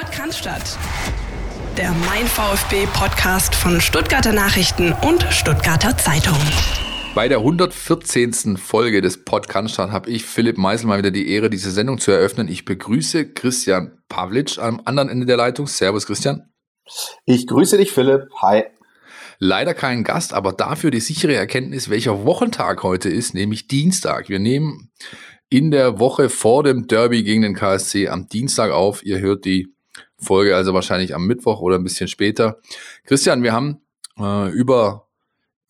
Podcast. Der Mein VfB Podcast von Stuttgarter Nachrichten und Stuttgarter Zeitung. Bei der 114. Folge des Podcast habe ich Philipp Meisel mal wieder die Ehre, diese Sendung zu eröffnen. Ich begrüße Christian Pavlic am anderen Ende der Leitung. Servus Christian. Ich grüße dich Philipp. Hi. Leider kein Gast, aber dafür die sichere Erkenntnis, welcher Wochentag heute ist, nämlich Dienstag. Wir nehmen in der Woche vor dem Derby gegen den KSC am Dienstag auf. Ihr hört die Folge also wahrscheinlich am Mittwoch oder ein bisschen später. Christian, wir haben äh, über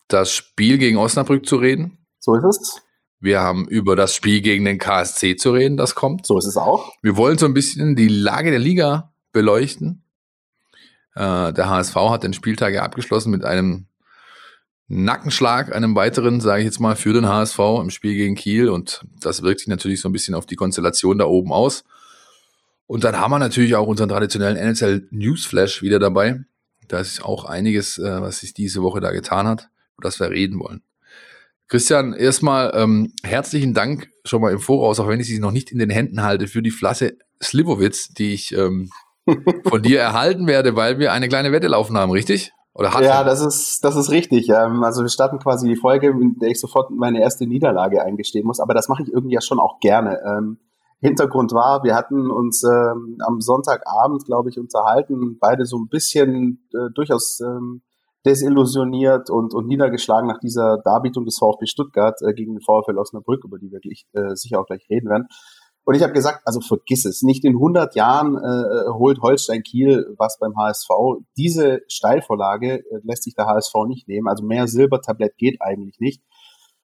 das Spiel gegen Osnabrück zu reden. So ist es. Wir haben über das Spiel gegen den KSC zu reden, das kommt. So ist es auch. Wir wollen so ein bisschen die Lage der Liga beleuchten. Äh, der HSV hat den Spieltag ja abgeschlossen mit einem Nackenschlag, einem weiteren, sage ich jetzt mal, für den HSV im Spiel gegen Kiel. Und das wirkt sich natürlich so ein bisschen auf die Konstellation da oben aus. Und dann haben wir natürlich auch unseren traditionellen NSL Newsflash wieder dabei. Da ist auch einiges, äh, was sich diese Woche da getan hat, über das wir reden wollen. Christian, erstmal ähm, herzlichen Dank schon mal im Voraus, auch wenn ich sie noch nicht in den Händen halte, für die Flasche Slivovitz, die ich ähm, von dir erhalten werde, weil wir eine kleine Wette laufen haben, richtig? Oder hat ja, das ist, das ist richtig. Ähm, also wir starten quasi die Folge, in der ich sofort meine erste Niederlage eingestehen muss. Aber das mache ich irgendwie ja schon auch gerne. Hintergrund war, wir hatten uns ähm, am Sonntagabend, glaube ich, unterhalten, beide so ein bisschen äh, durchaus ähm, desillusioniert und, und niedergeschlagen nach dieser Darbietung des VfB Stuttgart äh, gegen den VfL Osnabrück, über die wir gleich, äh, sicher auch gleich reden werden. Und ich habe gesagt, also vergiss es. Nicht in 100 Jahren äh, holt Holstein Kiel was beim HSV. Diese Steilvorlage äh, lässt sich der HSV nicht nehmen. Also mehr Silbertablett geht eigentlich nicht.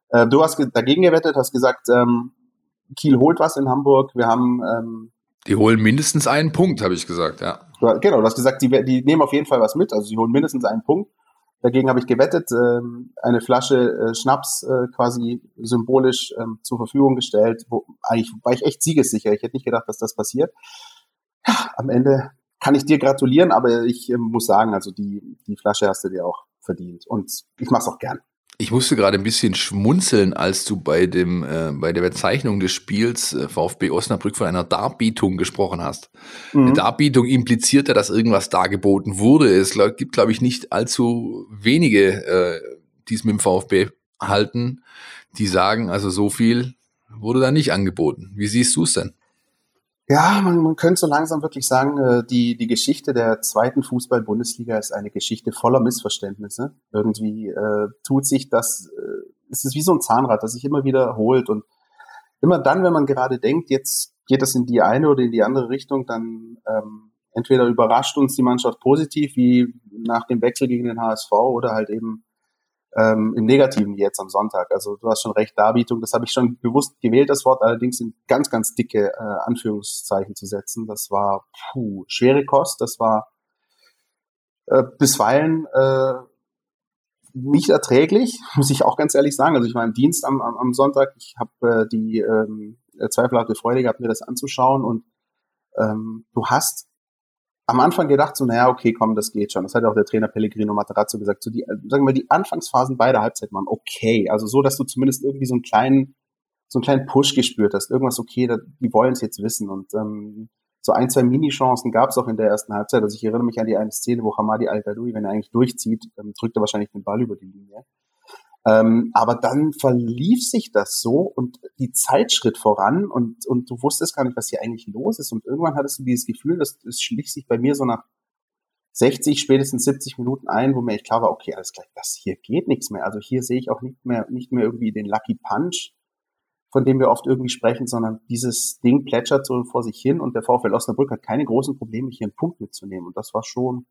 Äh, du hast dagegen gewettet, hast gesagt, ähm, Kiel holt was in Hamburg. Wir haben ähm, die holen mindestens einen Punkt, habe ich gesagt, ja. Genau, du hast gesagt, die, die nehmen auf jeden Fall was mit. Also sie holen mindestens einen Punkt. Dagegen habe ich gewettet, ähm, eine Flasche äh, Schnaps äh, quasi symbolisch ähm, zur Verfügung gestellt. Wo, eigentlich war ich echt siegessicher. Ich hätte nicht gedacht, dass das passiert. Ja, am Ende kann ich dir gratulieren, aber ich äh, muss sagen, also die, die Flasche hast du dir auch verdient. Und ich mache es auch gern. Ich musste gerade ein bisschen schmunzeln, als du bei dem äh, bei der Bezeichnung des Spiels äh, VfB Osnabrück von einer Darbietung gesprochen hast. Mhm. Eine Darbietung impliziert ja, dass irgendwas dargeboten wurde. Es gibt, glaube ich, nicht allzu wenige, äh, die es mit dem VfB halten, die sagen, also so viel wurde da nicht angeboten. Wie siehst du es denn? Ja, man, man könnte so langsam wirklich sagen, äh, die, die Geschichte der zweiten Fußball-Bundesliga ist eine Geschichte voller Missverständnisse. Irgendwie äh, tut sich das, äh, es ist wie so ein Zahnrad, das sich immer wiederholt und immer dann, wenn man gerade denkt, jetzt geht das in die eine oder in die andere Richtung, dann ähm, entweder überrascht uns die Mannschaft positiv, wie nach dem Wechsel gegen den HSV, oder halt eben ähm, im Negativen jetzt am Sonntag. Also du hast schon recht, Darbietung, das habe ich schon bewusst gewählt, das Wort, allerdings in ganz, ganz dicke äh, Anführungszeichen zu setzen. Das war puh, schwere Kost, das war äh, bisweilen äh, nicht erträglich, muss ich auch ganz ehrlich sagen. Also ich war im Dienst am, am, am Sonntag, ich habe äh, die ähm, zweifelhafte Freude gehabt, mir das anzuschauen und ähm, du hast am Anfang gedacht, so, naja, okay, komm, das geht schon. Das hat auch der Trainer Pellegrino Materazzo gesagt. So die, sagen wir, die Anfangsphasen beider Halbzeit waren okay. Also so, dass du zumindest irgendwie so einen kleinen, so einen kleinen Push gespürt hast. Irgendwas okay, da, die wollen es jetzt wissen. Und ähm, so ein, zwei Mini-Chancen gab es auch in der ersten Halbzeit. Also ich erinnere mich an die eine Szene, wo Hamadi Al-Gadoui, wenn er eigentlich durchzieht, ähm, drückt er wahrscheinlich den Ball über die Linie. Ähm, aber dann verlief sich das so und die Zeit schritt voran und, und du wusstest gar nicht, was hier eigentlich los ist. Und irgendwann hattest du dieses Gefühl, dass es schlich sich bei mir so nach 60, spätestens 70 Minuten ein, wo mir echt klar war, okay, alles klar, das hier geht nichts mehr. Also hier sehe ich auch nicht mehr, nicht mehr irgendwie den Lucky Punch, von dem wir oft irgendwie sprechen, sondern dieses Ding plätschert so vor sich hin und der VfL Osnabrück hat keine großen Probleme, hier einen Punkt mitzunehmen. Und das war schon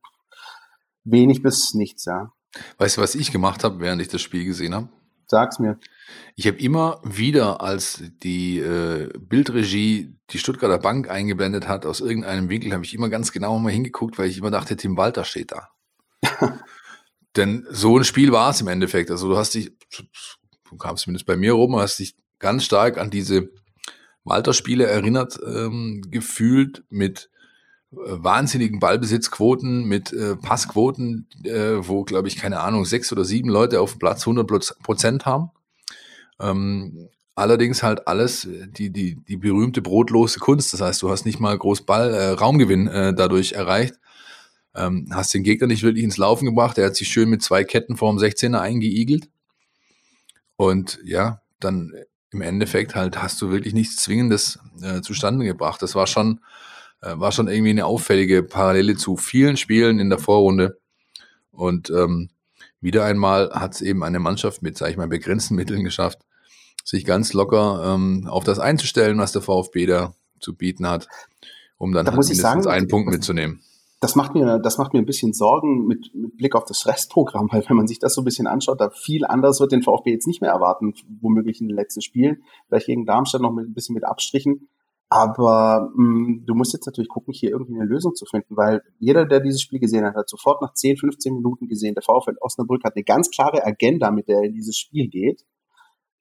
wenig bis nichts, ja. Weißt du, was ich gemacht habe, während ich das Spiel gesehen habe? Sag's mir. Ich habe immer wieder, als die äh, Bildregie die Stuttgarter Bank eingeblendet hat, aus irgendeinem Winkel, habe ich immer ganz genau mal hingeguckt, weil ich immer dachte, Tim Walter steht da. Denn so ein Spiel war es im Endeffekt. Also du hast dich, du kamst zumindest bei mir rum, hast dich ganz stark an diese Walter-Spiele erinnert ähm, gefühlt mit wahnsinnigen Ballbesitzquoten mit äh, Passquoten, äh, wo, glaube ich, keine Ahnung, sechs oder sieben Leute auf dem Platz 100 Prozent haben. Ähm, allerdings halt alles die, die, die berühmte brotlose Kunst. Das heißt, du hast nicht mal groß Ball, äh, Raumgewinn äh, dadurch erreicht. Ähm, hast den Gegner nicht wirklich ins Laufen gebracht. Er hat sich schön mit zwei Ketten vorm 16er eingeigelt. Und ja, dann im Endeffekt halt hast du wirklich nichts Zwingendes äh, zustande gebracht. Das war schon, äh, war schon irgendwie eine auffällige Parallele zu vielen Spielen in der Vorrunde. Und ähm, wieder einmal hat es eben eine Mannschaft mit, sage ich mal, begrenzten Mitteln geschafft, sich ganz locker ähm, auf das einzustellen, was der VfB da zu bieten hat, um dann da halt muss ich mindestens sagen, einen Punkt mitzunehmen. Das macht mir, das macht mir ein bisschen Sorgen mit, mit Blick auf das Restprogramm, weil wenn man sich das so ein bisschen anschaut, da viel anderes wird den VfB jetzt nicht mehr erwarten, womöglich in den letzten Spielen, vielleicht gegen Darmstadt noch mit, ein bisschen mit Abstrichen. Aber mh, mm, du musst jetzt natürlich gucken, hier irgendwie eine Lösung zu finden, weil jeder, der dieses Spiel gesehen hat, hat sofort nach 10, 15 Minuten gesehen, der VfL Osnabrück hat eine ganz klare Agenda, mit der er in dieses Spiel geht.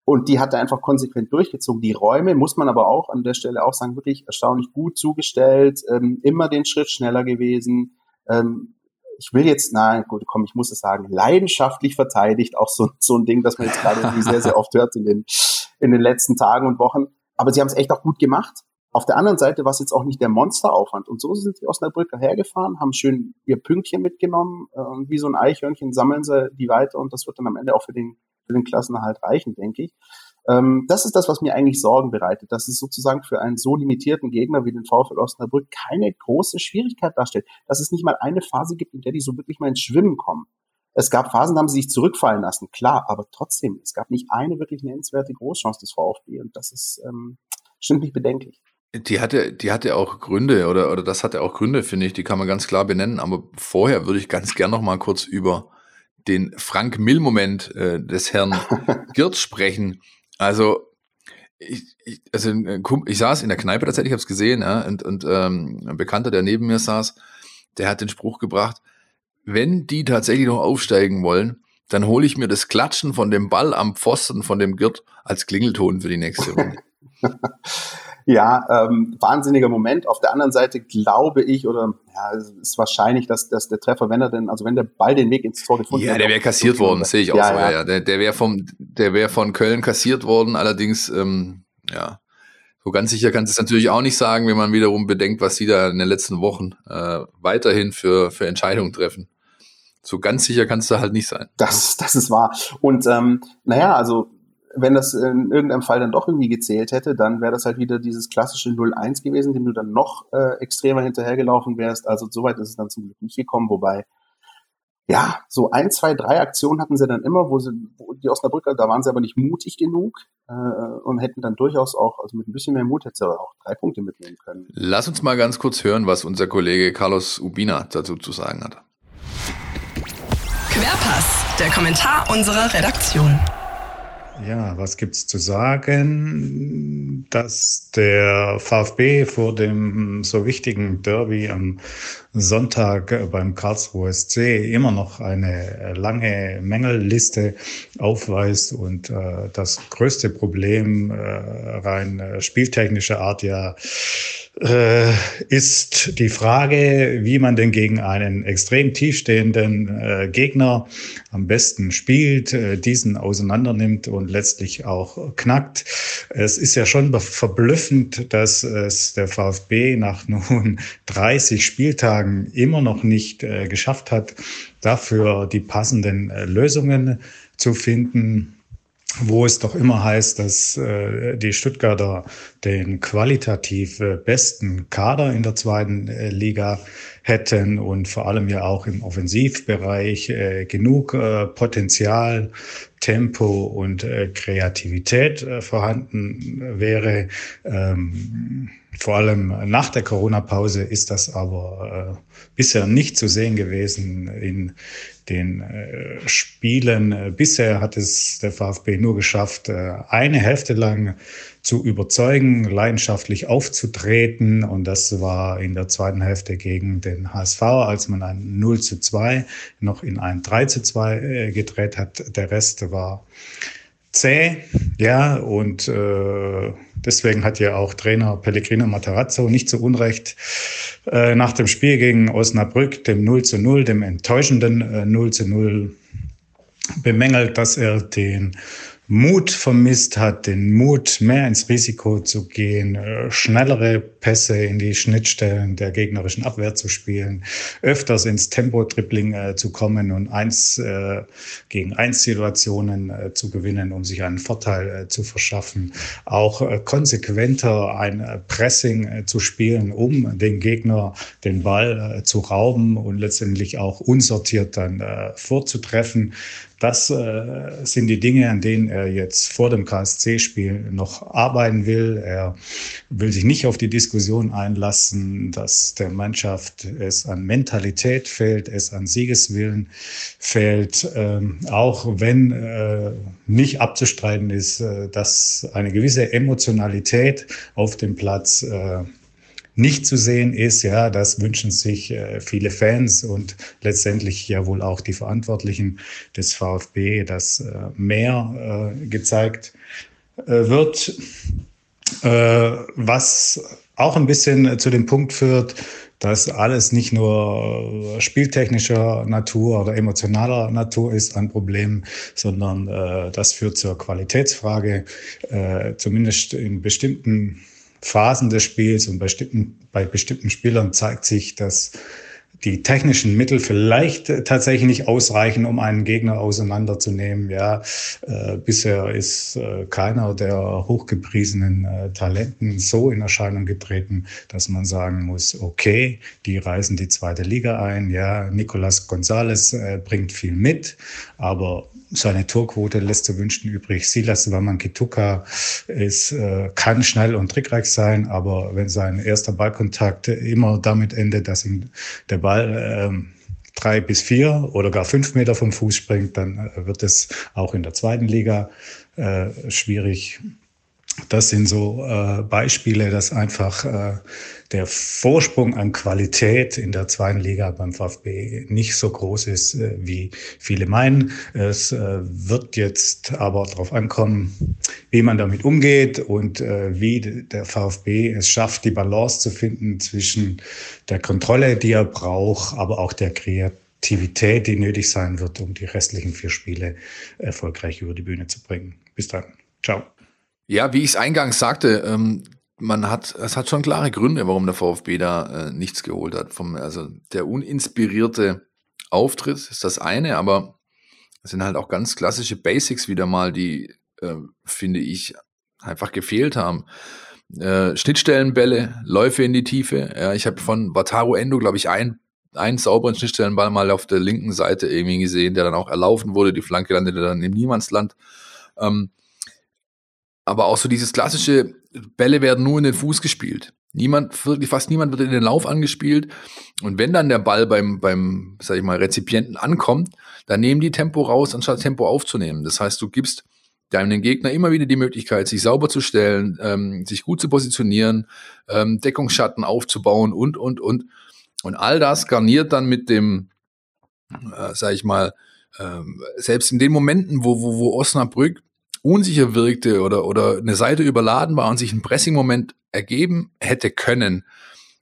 Und die hat er einfach konsequent durchgezogen. Die Räume, muss man aber auch an der Stelle auch sagen, wirklich erstaunlich gut zugestellt, ähm, immer den Schritt schneller gewesen. Ähm, ich will jetzt, na gut, komm, ich muss es sagen, leidenschaftlich verteidigt, auch so, so ein Ding, das man jetzt gerade irgendwie sehr, sehr oft hört in den, in den letzten Tagen und Wochen. Aber sie haben es echt auch gut gemacht. Auf der anderen Seite war es jetzt auch nicht der Monsteraufwand. Und so sind die Osnabrücker hergefahren, haben schön ihr Pünktchen mitgenommen und wie so ein Eichhörnchen sammeln sie die weiter und das wird dann am Ende auch für den für den Klassenerhalt reichen, denke ich. Ähm, das ist das, was mir eigentlich Sorgen bereitet, dass es sozusagen für einen so limitierten Gegner wie den VfL Osnabrück keine große Schwierigkeit darstellt, dass es nicht mal eine Phase gibt, in der die so wirklich mal ins Schwimmen kommen. Es gab Phasen, da haben sie sich zurückfallen lassen, klar, aber trotzdem, es gab nicht eine wirklich nennenswerte Großchance des VfB und das ist ähm, stimmt mich bedenklich. Die hatte, die hatte auch Gründe oder, oder das hatte auch Gründe, finde ich, die kann man ganz klar benennen. Aber vorher würde ich ganz gern noch mal kurz über den Frank Mill-Moment äh, des Herrn Girt sprechen. Also ich, ich, also ich saß in der Kneipe tatsächlich, ich habe es gesehen, ja, und, und ähm, ein Bekannter, der neben mir saß, der hat den Spruch gebracht, wenn die tatsächlich noch aufsteigen wollen, dann hole ich mir das Klatschen von dem Ball am Pfosten von dem Girt als Klingelton für die nächste Runde. Ja, ähm, wahnsinniger Moment. Auf der anderen Seite glaube ich, oder ja, es ist wahrscheinlich, dass, dass der Treffer, wenn er denn, also wenn der Ball den Weg ins Tor gefunden hat. Ja, der wäre kassiert worden, sehe ich auch ja, so. Ja. Ja. Der, der wäre vom, der wäre von Köln kassiert worden. Allerdings, ähm, ja, so ganz sicher kannst du es natürlich auch nicht sagen, wenn man wiederum bedenkt, was sie da in den letzten Wochen äh, weiterhin für, für Entscheidungen treffen. So ganz sicher kannst du halt nicht sein. Das, das ist wahr. Und ähm, naja, also wenn das in irgendeinem Fall dann doch irgendwie gezählt hätte, dann wäre das halt wieder dieses klassische 0-1 gewesen, dem du dann noch äh, extremer hinterhergelaufen wärst. Also soweit ist es dann zum Glück nicht gekommen, wobei ja, so ein, zwei, drei Aktionen hatten sie dann immer, wo sie, wo die Osnabrücker, da waren sie aber nicht mutig genug äh, und hätten dann durchaus auch, also mit ein bisschen mehr Mut hätte sie auch drei Punkte mitnehmen können. Lass uns mal ganz kurz hören, was unser Kollege Carlos Ubina dazu zu sagen hat. Querpass, der Kommentar unserer Redaktion. Ja, was gibt's zu sagen? Dass der VfB vor dem so wichtigen Derby am Sonntag beim Karlsruhe SC immer noch eine lange Mängelliste aufweist und äh, das größte Problem äh, rein äh, spieltechnischer Art ja äh, ist die Frage, wie man denn gegen einen extrem tiefstehenden äh, Gegner am besten spielt, äh, diesen auseinandernimmt und letztlich auch knackt. Es ist ja schon verblüffend, dass es der VfB nach nun 30 Spieltagen immer noch nicht äh, geschafft hat, dafür die passenden äh, Lösungen zu finden wo es doch immer heißt, dass äh, die Stuttgarter den qualitativ äh, besten Kader in der zweiten äh, Liga hätten und vor allem ja auch im Offensivbereich äh, genug äh, Potenzial, Tempo und äh, Kreativität äh, vorhanden wäre. Ähm, vor allem nach der Corona-Pause ist das aber äh, bisher nicht zu sehen gewesen in den äh, Spielen. Bisher hat es der VfB nur geschafft, äh, eine Hälfte lang zu überzeugen, leidenschaftlich aufzutreten. Und das war in der zweiten Hälfte gegen den HSV, als man ein 0 zu 2 noch in ein 3 zu 2 äh, gedreht hat. Der Rest war zäh, ja, und äh, deswegen hat ja auch Trainer Pellegrino Matarazzo nicht zu Unrecht äh, nach dem Spiel gegen Osnabrück, dem 0 zu 0, dem enttäuschenden äh, 0 zu 0, bemängelt, dass er den Mut vermisst hat, den Mut, mehr ins Risiko zu gehen, äh, schnellere Pässe in die Schnittstellen der gegnerischen Abwehr zu spielen, öfters ins Tempo-Tripling äh, zu kommen und eins äh, gegen eins Situationen äh, zu gewinnen, um sich einen Vorteil äh, zu verschaffen, auch äh, konsequenter ein Pressing zu spielen, um den Gegner den Ball zu rauben und letztendlich auch unsortiert dann vorzutreffen. Das äh, sind die Dinge, an denen er jetzt vor dem KSC-Spiel noch arbeiten will. Er will sich nicht auf die Diskussion einlassen, dass der Mannschaft es an Mentalität fehlt, es an Siegeswillen fehlt, ähm, auch wenn äh, nicht abzustreiten ist, äh, dass eine gewisse Emotionalität auf dem Platz äh, nicht zu sehen ist. Ja, das wünschen sich äh, viele Fans und letztendlich ja wohl auch die Verantwortlichen des VfB, dass äh, mehr äh, gezeigt äh, wird, äh, was auch ein bisschen zu dem Punkt führt, dass alles nicht nur spieltechnischer Natur oder emotionaler Natur ist an Problemen, sondern äh, das führt zur Qualitätsfrage, äh, zumindest in bestimmten Phasen des Spiels und bei bestimmten, bei bestimmten Spielern zeigt sich, dass die technischen Mittel vielleicht tatsächlich nicht ausreichen, um einen Gegner auseinanderzunehmen. Ja, äh, bisher ist äh, keiner der hochgepriesenen äh, Talenten so in Erscheinung getreten, dass man sagen muss, okay, die reisen die zweite Liga ein. Ja, Nicolas Gonzalez äh, bringt viel mit, aber seine Torquote lässt zu wünschen übrig. Silas Wamankituka ist, äh, kann schnell und trickreich sein, aber wenn sein erster Ballkontakt immer damit endet, dass ihm der Ball äh, drei bis vier oder gar fünf Meter vom Fuß springt, dann äh, wird es auch in der zweiten Liga äh, schwierig. Das sind so äh, Beispiele, dass einfach äh, der Vorsprung an Qualität in der zweiten Liga beim VfB nicht so groß ist, äh, wie viele meinen. Es äh, wird jetzt aber darauf ankommen, wie man damit umgeht und äh, wie der VfB es schafft, die Balance zu finden zwischen der Kontrolle, die er braucht, aber auch der Kreativität, die nötig sein wird, um die restlichen vier Spiele erfolgreich über die Bühne zu bringen. Bis dann. Ciao. Ja, wie ich es eingangs sagte, ähm, man hat, es hat schon klare Gründe, warum der VfB da äh, nichts geholt hat. Vom, also der uninspirierte Auftritt ist das eine, aber es sind halt auch ganz klassische Basics wieder mal, die, äh, finde ich, einfach gefehlt haben. Äh, Schnittstellenbälle, Läufe in die Tiefe. Ja, ich habe von Wataru Endo, glaube ich, ein, einen sauberen Schnittstellenball mal auf der linken Seite irgendwie gesehen, der dann auch erlaufen wurde. Die Flanke landete dann im Niemandsland. Ähm, aber auch so dieses klassische, Bälle werden nur in den Fuß gespielt. Niemand, wirklich fast niemand wird in den Lauf angespielt. Und wenn dann der Ball beim, beim, sag ich mal, Rezipienten ankommt, dann nehmen die Tempo raus, anstatt Tempo aufzunehmen. Das heißt, du gibst deinem Gegner immer wieder die Möglichkeit, sich sauber zu stellen, ähm, sich gut zu positionieren, ähm, Deckungsschatten aufzubauen und, und, und. Und all das garniert dann mit dem, äh, sag ich mal, ähm, selbst in den Momenten, wo, wo, wo Osnabrück unsicher wirkte oder, oder eine Seite überladen war und sich ein Pressing-Moment ergeben hätte können,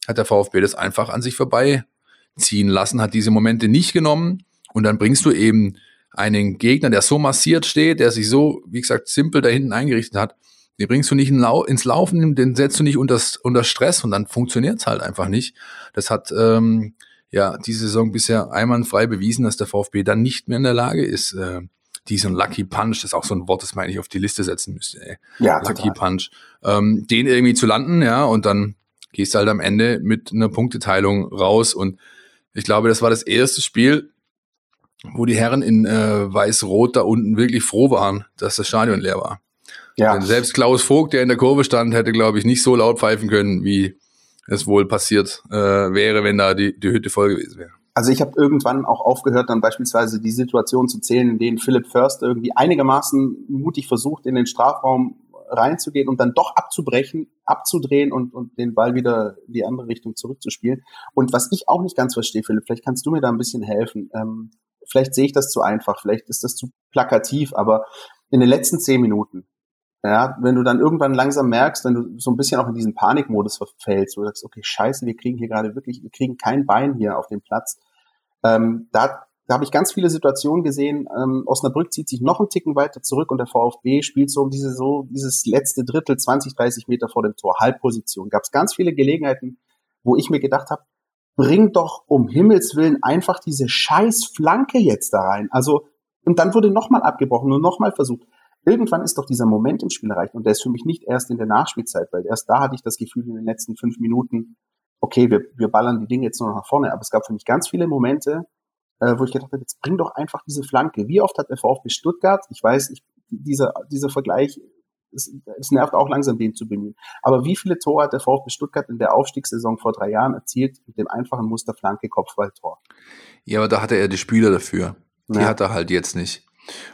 hat der VfB das einfach an sich vorbeiziehen lassen, hat diese Momente nicht genommen und dann bringst du eben einen Gegner, der so massiert steht, der sich so, wie gesagt, simpel da hinten eingerichtet hat, den bringst du nicht ins Laufen, den setzt du nicht unter, unter Stress und dann funktioniert's halt einfach nicht. Das hat ähm, ja diese Saison bisher einwandfrei bewiesen, dass der VfB dann nicht mehr in der Lage ist, äh, diesen Lucky Punch, das ist auch so ein Wort, das man eigentlich auf die Liste setzen müsste. Ey. Ja, Lucky total. Punch. Ähm, den irgendwie zu landen, ja, und dann gehst du halt am Ende mit einer Punkteteilung raus. Und ich glaube, das war das erste Spiel, wo die Herren in äh, Weiß-Rot da unten wirklich froh waren, dass das Stadion leer war. Ja. Denn selbst Klaus Vogt, der in der Kurve stand, hätte, glaube ich, nicht so laut pfeifen können, wie es wohl passiert äh, wäre, wenn da die, die Hütte voll gewesen wäre also ich habe irgendwann auch aufgehört, dann beispielsweise die Situation zu zählen, in denen Philipp First irgendwie einigermaßen mutig versucht, in den Strafraum reinzugehen und dann doch abzubrechen, abzudrehen und, und den Ball wieder in die andere Richtung zurückzuspielen. Und was ich auch nicht ganz verstehe, Philipp, vielleicht kannst du mir da ein bisschen helfen. Ähm, vielleicht sehe ich das zu einfach, vielleicht ist das zu plakativ, aber in den letzten zehn Minuten, ja, wenn du dann irgendwann langsam merkst, wenn du so ein bisschen auch in diesen Panikmodus verfällst, wo du sagst, okay, scheiße, wir kriegen hier gerade wirklich, wir kriegen kein Bein hier auf dem Platz, ähm, da, da habe ich ganz viele Situationen gesehen. Ähm, Osnabrück zieht sich noch einen Ticken weiter zurück und der VfB spielt so um diese so dieses letzte Drittel, 20, 30 Meter vor dem Tor, Halbposition. Gab es ganz viele Gelegenheiten, wo ich mir gedacht habe, bring doch um Himmels willen einfach diese scheiß Flanke jetzt da rein. Also und dann wurde nochmal abgebrochen und nochmal versucht. Irgendwann ist doch dieser Moment im Spiel erreicht und der ist für mich nicht erst in der Nachspielzeit, weil erst da hatte ich das Gefühl in den letzten fünf Minuten, okay, wir, wir ballern die Dinge jetzt nur noch nach vorne. Aber es gab für mich ganz viele Momente, äh, wo ich gedacht habe, jetzt bring doch einfach diese Flanke. Wie oft hat der VfB Stuttgart, ich weiß, ich, dieser, dieser Vergleich, es, es nervt auch langsam, den zu bemühen. Aber wie viele Tore hat der VfB Stuttgart in der Aufstiegssaison vor drei Jahren erzielt mit dem einfachen Muster Flanke, Kopfballtor? Ja, aber da hatte er die Spieler dafür. Die ja. hat er halt jetzt nicht.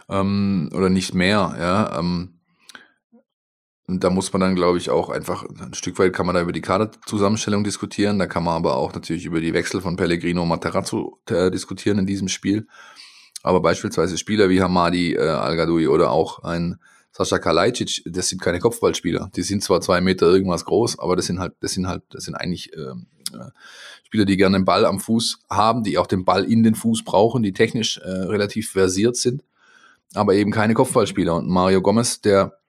Ähm, oder nicht mehr, ja. Ähm, und da muss man dann, glaube ich, auch einfach, ein Stück weit kann man da über die Kaderzusammenstellung diskutieren, da kann man aber auch natürlich über die Wechsel von Pellegrino und Materazzo äh, diskutieren in diesem Spiel. Aber beispielsweise Spieler wie Hamadi äh, Al-Gadoui oder auch ein Sascha Kalajdzic, das sind keine Kopfballspieler. Die sind zwar zwei Meter irgendwas groß, aber das sind halt, das sind halt, das sind eigentlich ähm, äh, Spieler, die gerne den Ball am Fuß haben, die auch den Ball in den Fuß brauchen, die technisch äh, relativ versiert sind, aber eben keine Kopfballspieler. Und Mario Gomez, der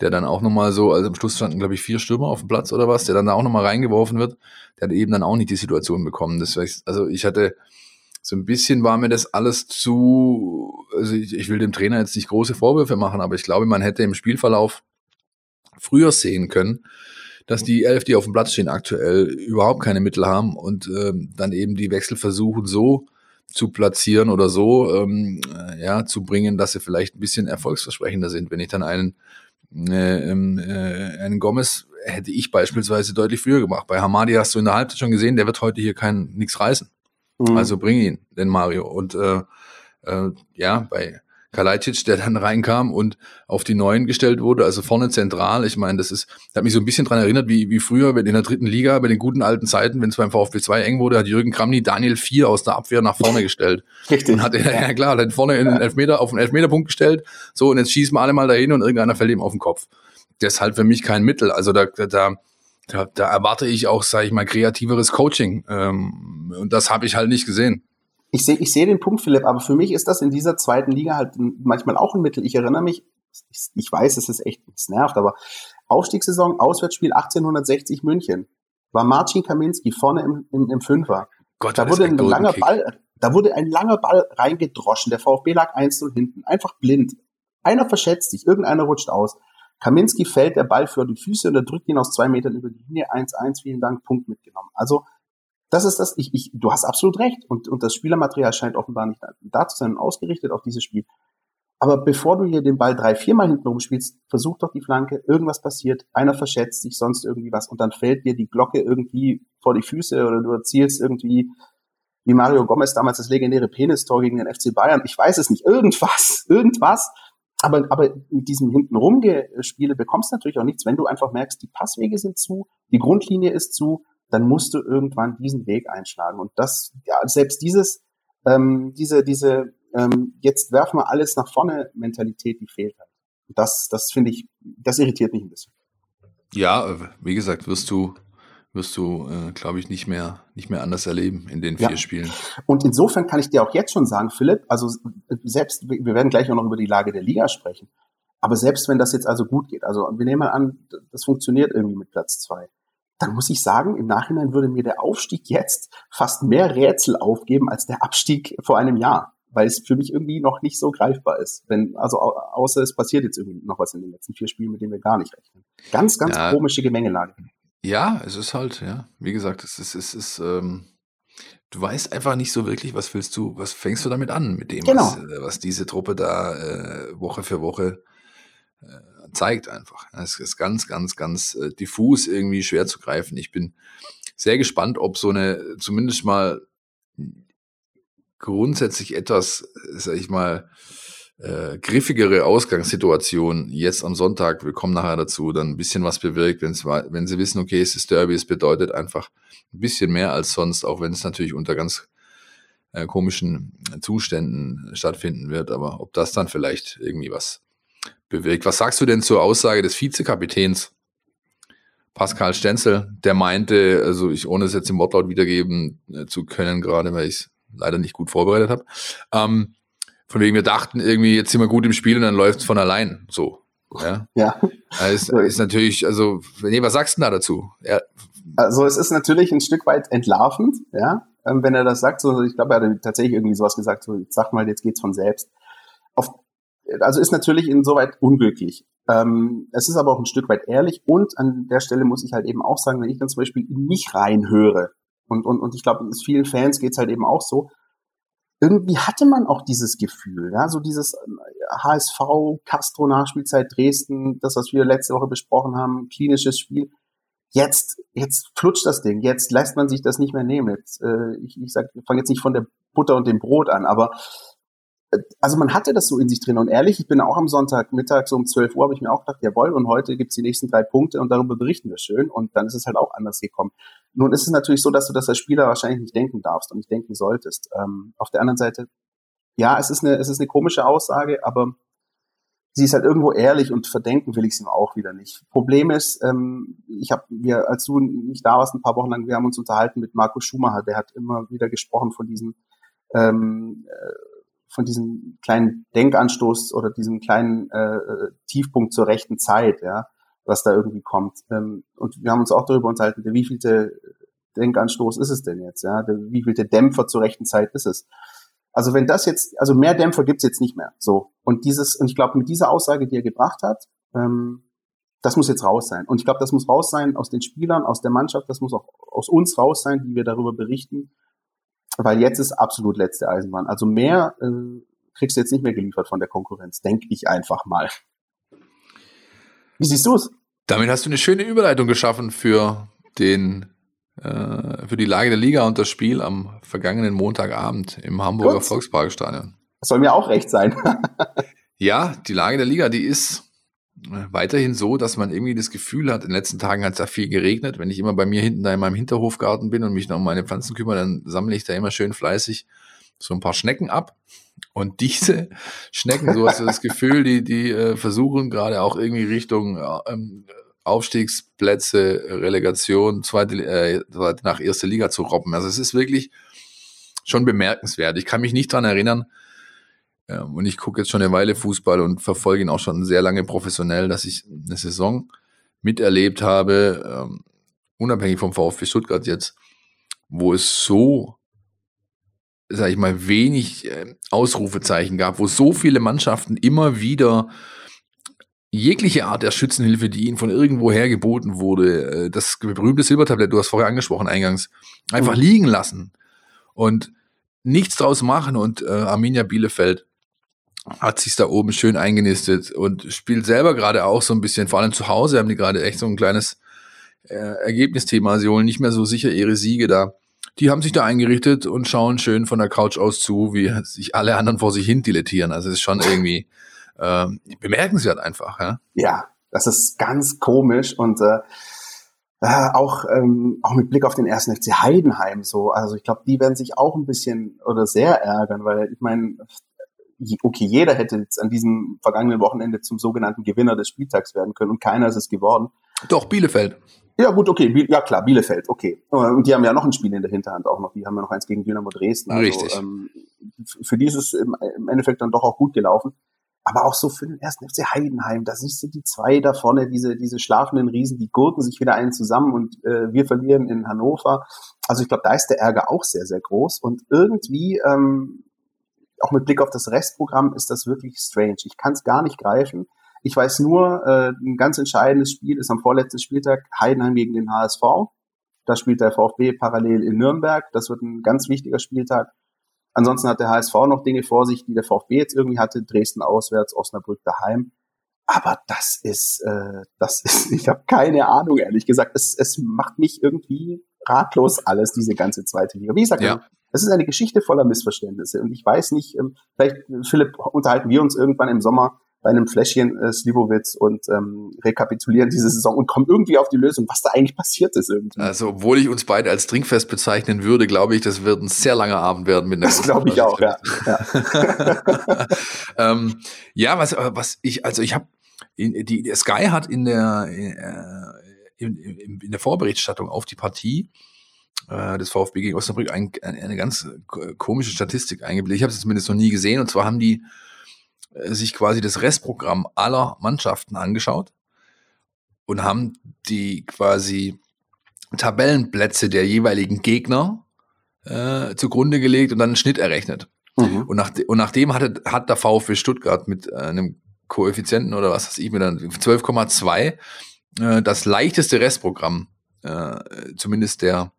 der dann auch nochmal so, also am Schluss standen, glaube ich, vier Stürmer auf dem Platz oder was, der dann da auch nochmal reingeworfen wird, der hat eben dann auch nicht die Situation bekommen. Das also ich hatte so ein bisschen war mir das alles zu, also ich, ich will dem Trainer jetzt nicht große Vorwürfe machen, aber ich glaube, man hätte im Spielverlauf früher sehen können, dass die elf, die auf dem Platz stehen, aktuell überhaupt keine Mittel haben und ähm, dann eben die Wechsel versuchen so zu platzieren oder so ähm, ja zu bringen, dass sie vielleicht ein bisschen erfolgsversprechender sind. Wenn ich dann einen äh, ähm, äh, einen Gomez hätte ich beispielsweise deutlich früher gemacht. Bei Hamadi hast du in der Halbzeit schon gesehen, der wird heute hier kein nichts reißen. Mhm. Also bring ihn, den Mario. Und äh, äh, ja, bei Kalajdzic, der dann reinkam und auf die Neuen gestellt wurde, also vorne zentral. Ich meine, das ist, das hat mich so ein bisschen dran erinnert, wie, wie früher in der dritten Liga, bei den guten alten Zeiten, wenn es beim VfB 2 eng wurde, hat Jürgen Kramny Daniel 4 aus der Abwehr nach vorne gestellt. Richtig. Und hat er, ja klar, hat vorne in den Elfmeter, auf den Elfmeterpunkt gestellt. So, und jetzt schießen wir alle mal dahin und irgendeiner fällt ihm auf den Kopf. Das ist halt für mich kein Mittel. Also da, da, da, da erwarte ich auch, sage ich mal, kreativeres Coaching. Ähm, und das habe ich halt nicht gesehen. Ich sehe ich sehe den Punkt, Philipp, aber für mich ist das in dieser zweiten Liga halt manchmal auch ein Mittel. Ich erinnere mich, ich, ich weiß, es ist echt, es nervt, aber Aufstiegssaison, Auswärtsspiel 1860 München, war Marcin Kaminski vorne im, im, im Fünfer. Gott, da wurde ein langer Kick. Ball, da wurde ein langer Ball reingedroschen. Der VfB lag 1-0 hinten. Einfach blind. Einer verschätzt sich, irgendeiner rutscht aus. Kaminski fällt der Ball für die Füße und er drückt ihn aus zwei Metern über die Linie. 1-1, vielen Dank, Punkt mitgenommen. Also, das ist das, ich, ich, du hast absolut recht. Und, und das Spielermaterial scheint offenbar nicht da zu sein, ausgerichtet auf dieses Spiel. Aber bevor du hier den Ball drei, viermal hinten rumspielst, versuch doch die Flanke, irgendwas passiert, einer verschätzt sich, sonst irgendwie was und dann fällt dir die Glocke irgendwie vor die Füße oder du erzielst irgendwie wie Mario Gomez damals das legendäre Penistor gegen den FC Bayern. Ich weiß es nicht. Irgendwas, irgendwas. Aber, aber mit diesem hintenrum Spiele bekommst du natürlich auch nichts, wenn du einfach merkst, die Passwege sind zu, die Grundlinie ist zu, dann musst du irgendwann diesen Weg einschlagen. Und das, ja, selbst dieses, ähm, diese, diese, ähm, jetzt werfen wir alles nach vorne Mentalität, die fehlt halt. Das, das finde ich, das irritiert mich ein bisschen. Ja, wie gesagt, wirst du, wirst du, äh, glaube ich, nicht mehr, nicht mehr anders erleben in den vier ja. Spielen. Und insofern kann ich dir auch jetzt schon sagen, Philipp, also selbst, wir werden gleich auch noch über die Lage der Liga sprechen. Aber selbst wenn das jetzt also gut geht, also wir nehmen mal an, das funktioniert irgendwie mit Platz zwei, dann muss ich sagen, im Nachhinein würde mir der Aufstieg jetzt fast mehr Rätsel aufgeben als der Abstieg vor einem Jahr, weil es für mich irgendwie noch nicht so greifbar ist. Wenn, also außer es passiert jetzt irgendwie noch was in den letzten vier Spielen, mit denen wir gar nicht rechnen. Ganz, ganz ja, komische Gemengelage. Ja, es ist halt, ja, wie gesagt, es ist, es ist, ähm, du weißt einfach nicht so wirklich, was willst du, was fängst du damit an, mit dem, genau. was, äh, was diese Truppe da äh, Woche für Woche äh, zeigt einfach. Es ist ganz, ganz, ganz äh, diffus irgendwie schwer zu greifen. Ich bin sehr gespannt, ob so eine zumindest mal grundsätzlich etwas, sag ich mal, äh, griffigere Ausgangssituation jetzt am Sonntag, wir kommen nachher dazu, dann ein bisschen was bewirkt, wenn sie wissen, okay, es ist Derby, es bedeutet einfach ein bisschen mehr als sonst, auch wenn es natürlich unter ganz äh, komischen Zuständen stattfinden wird, aber ob das dann vielleicht irgendwie was bewirkt. Was sagst du denn zur Aussage des Vizekapitäns Pascal Stenzel, der meinte, also ich ohne es jetzt im Wortlaut wiedergeben äh, zu können, gerade weil ich leider nicht gut vorbereitet habe. Ähm, von wegen, wir dachten irgendwie, jetzt sind wir gut im Spiel und dann läuft es von allein. So. Ja. ja. ist, ist natürlich, also, nee, was sagst du da dazu? Ja. Also es ist natürlich ein Stück weit entlarvend, ja, ähm, wenn er das sagt. So, ich glaube, er hat tatsächlich irgendwie sowas gesagt, so, sag mal, jetzt geht's von selbst. Also ist natürlich insoweit unglücklich. Ähm, es ist aber auch ein Stück weit ehrlich und an der Stelle muss ich halt eben auch sagen, wenn ich dann zum Beispiel in mich reinhöre und, und, und ich glaube, vielen Fans geht's halt eben auch so, irgendwie hatte man auch dieses Gefühl, ja, so dieses HSV, ähm, Castro Nachspielzeit Dresden, das, was wir letzte Woche besprochen haben, klinisches Spiel. Jetzt, jetzt flutscht das Ding, jetzt lässt man sich das nicht mehr nehmen. Jetzt, äh, ich, ich sag, ich fange jetzt nicht von der Butter und dem Brot an, aber also man hatte das so in sich drin. Und ehrlich, ich bin auch am Sonntagmittag so um 12 Uhr, habe ich mir auch gedacht, jawohl, und heute gibt's die nächsten drei Punkte und darüber berichten wir schön. Und dann ist es halt auch anders gekommen. Nun ist es natürlich so, dass du das als Spieler wahrscheinlich nicht denken darfst und nicht denken solltest. Ähm, auf der anderen Seite, ja, es ist eine, es ist eine komische Aussage, aber sie ist halt irgendwo ehrlich und verdenken will ich sie ihm auch wieder nicht. Problem ist, ähm, ich habe, wir, als du nicht da warst, ein paar Wochen lang, wir haben uns unterhalten mit Marco Schumacher, der hat immer wieder gesprochen von diesen ähm, äh, von diesem kleinen Denkanstoß oder diesem kleinen äh, äh, Tiefpunkt zur rechten Zeit, ja, was da irgendwie kommt. Ähm, und wir haben uns auch darüber unterhalten, der wievielte Denkanstoß ist es denn jetzt, ja, der wievielte Dämpfer zur rechten Zeit ist es. Also wenn das jetzt, also mehr Dämpfer gibt's jetzt nicht mehr. So. Und dieses, und ich glaube, mit dieser Aussage, die er gebracht hat, ähm, das muss jetzt raus sein. Und ich glaube, das muss raus sein aus den Spielern, aus der Mannschaft, das muss auch aus uns raus sein, die wir darüber berichten weil jetzt ist absolut letzte Eisenbahn. Also mehr äh, kriegst du jetzt nicht mehr geliefert von der Konkurrenz, denke ich einfach mal. Wie siehst du es? Damit hast du eine schöne Überleitung geschaffen für den äh, für die Lage der Liga und das Spiel am vergangenen Montagabend im Hamburger. Volksparkstadion. Das soll mir auch recht sein. ja, die Lage der Liga, die ist weiterhin so, dass man irgendwie das Gefühl hat, in den letzten Tagen hat es ja viel geregnet. Wenn ich immer bei mir hinten da in meinem Hinterhofgarten bin und mich noch um meine Pflanzen kümmere, dann sammle ich da immer schön fleißig so ein paar Schnecken ab. Und diese Schnecken, so hast du das Gefühl, die, die äh, versuchen gerade auch irgendwie Richtung äh, Aufstiegsplätze, Relegation, zweite, äh, nach erste Liga zu robben. Also es ist wirklich schon bemerkenswert. Ich kann mich nicht dran erinnern, ähm, und ich gucke jetzt schon eine Weile Fußball und verfolge ihn auch schon sehr lange professionell, dass ich eine Saison miterlebt habe, ähm, unabhängig vom VfB Stuttgart jetzt, wo es so, sag ich mal, wenig äh, Ausrufezeichen gab, wo so viele Mannschaften immer wieder jegliche Art der Schützenhilfe, die ihnen von irgendwoher geboten wurde, äh, das berühmte Silbertablett, du hast vorher angesprochen eingangs, einfach mhm. liegen lassen und nichts draus machen und äh, Arminia Bielefeld hat sich da oben schön eingenistet und spielt selber gerade auch so ein bisschen, vor allem zu Hause haben die gerade echt so ein kleines äh, Ergebnisthema. Sie holen nicht mehr so sicher ihre Siege da. Die haben sich da eingerichtet und schauen schön von der Couch aus zu, wie sich alle anderen vor sich hin dilettieren. Also es ist schon irgendwie äh, bemerkenswert einfach. Ja? ja, das ist ganz komisch und äh, äh, auch, ähm, auch mit Blick auf den ersten FC Heidenheim so. Also ich glaube, die werden sich auch ein bisschen oder sehr ärgern, weil ich meine, okay, jeder hätte jetzt an diesem vergangenen Wochenende zum sogenannten Gewinner des Spieltags werden können und keiner ist es geworden. Doch, Bielefeld. Ja, gut, okay, ja klar, Bielefeld, okay. Und die haben ja noch ein Spiel in der Hinterhand auch noch. Die haben ja noch eins gegen Dynamo Dresden. Also, Richtig. Ähm, für die ist es im, im Endeffekt dann doch auch gut gelaufen. Aber auch so für den ersten FC Heidenheim, da siehst du die zwei da vorne, diese, diese schlafenden Riesen, die gurken sich wieder einen zusammen und äh, wir verlieren in Hannover. Also ich glaube, da ist der Ärger auch sehr, sehr groß. Und irgendwie ähm, auch mit Blick auf das Restprogramm ist das wirklich strange. Ich kann es gar nicht greifen. Ich weiß nur, äh, ein ganz entscheidendes Spiel ist am vorletzten Spieltag Heidenheim gegen den HSV. Da spielt der VfB parallel in Nürnberg. Das wird ein ganz wichtiger Spieltag. Ansonsten hat der HSV noch Dinge vor sich, die der VfB jetzt irgendwie hatte. Dresden auswärts, Osnabrück daheim. Aber das ist, äh, das ist, ich habe keine Ahnung, ehrlich gesagt. Es, es macht mich irgendwie ratlos alles, diese ganze zweite Liga. Wie gesagt, ja. Es ist eine Geschichte voller Missverständnisse. Und ich weiß nicht, ähm, vielleicht, Philipp, unterhalten wir uns irgendwann im Sommer bei einem Fläschchen äh, Slivovitz und ähm, rekapitulieren diese Saison und kommen irgendwie auf die Lösung, was da eigentlich passiert ist irgendwie. Also, obwohl ich uns beide als Trinkfest bezeichnen würde, glaube ich, das wird ein sehr langer Abend werden mit Das glaube ich auch, ja. Ja. ähm, ja, was, was ich, also ich habe, die Sky hat in der, äh, in, in, in der Vorberichterstattung auf die Partie äh, des VfB gegen Osnabrück ein, eine ganz komische Statistik eingeblendet. Ich habe es zumindest noch nie gesehen. Und zwar haben die äh, sich quasi das Restprogramm aller Mannschaften angeschaut und haben die quasi Tabellenplätze der jeweiligen Gegner äh, zugrunde gelegt und dann einen Schnitt errechnet. Mhm. Und, nach, und nachdem hatte, hat der VfB Stuttgart mit äh, einem Koeffizienten oder was weiß ich mir dann 12,2 äh, das leichteste Restprogramm, äh, zumindest der,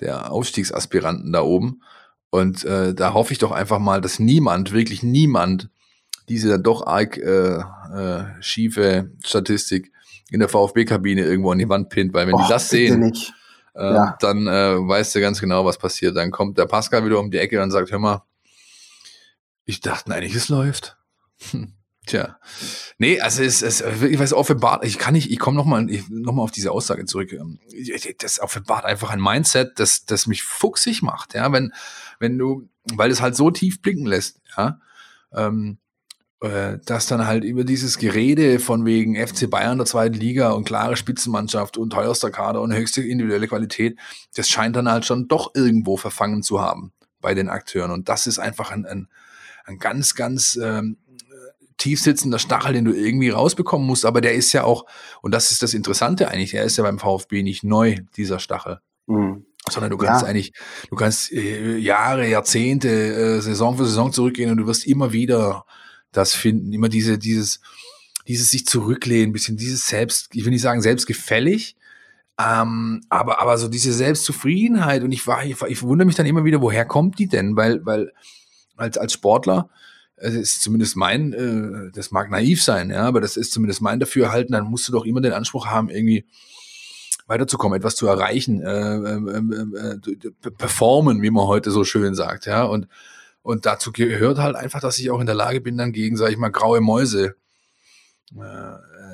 der Aufstiegsaspiranten da oben. Und äh, da hoffe ich doch einfach mal, dass niemand, wirklich niemand, diese dann doch arg äh, äh, schiefe Statistik in der VfB-Kabine irgendwo an die Wand pinnt, weil wenn Och, die das sehen, äh, ja. dann äh, weißt du ganz genau, was passiert. Dann kommt der Pascal wieder um die Ecke und sagt, hör mal, ich dachte eigentlich, es läuft. Hm. Tja. Nee, also es ist, ich weiß, offenbart, ich kann nicht, ich komme nochmal noch mal auf diese Aussage zurück. Ähm, das offenbart einfach ein Mindset, das, das mich fuchsig macht, ja, wenn, wenn du, weil es halt so tief blicken lässt, ja, ähm, äh, dass dann halt über dieses Gerede von wegen FC Bayern der zweiten Liga und klare Spitzenmannschaft und teuerster Kader und höchste individuelle Qualität, das scheint dann halt schon doch irgendwo verfangen zu haben bei den Akteuren. Und das ist einfach ein, ein, ein ganz, ganz ähm, tiefsitzender Stachel, den du irgendwie rausbekommen musst. Aber der ist ja auch, und das ist das Interessante eigentlich, der ist ja beim VfB nicht neu, dieser Stachel. Mhm. Sondern du kannst ja. eigentlich, du kannst äh, Jahre, Jahrzehnte, äh, Saison für Saison zurückgehen und du wirst immer wieder das finden, immer diese, dieses, dieses sich zurücklehnen, bisschen dieses selbst, ich will nicht sagen selbstgefällig, ähm, aber, aber so diese Selbstzufriedenheit und ich war, ich, ich wundere mich dann immer wieder, woher kommt die denn? Weil, weil als, als Sportler, das ist zumindest mein, äh, das mag naiv sein, ja, aber das ist zumindest mein Dafürhalten, dann musst du doch immer den Anspruch haben, irgendwie weiterzukommen, etwas zu erreichen, äh, äh, äh, performen, wie man heute so schön sagt, ja, und, und dazu gehört halt einfach, dass ich auch in der Lage bin, dann gegen, sage ich mal, graue Mäuse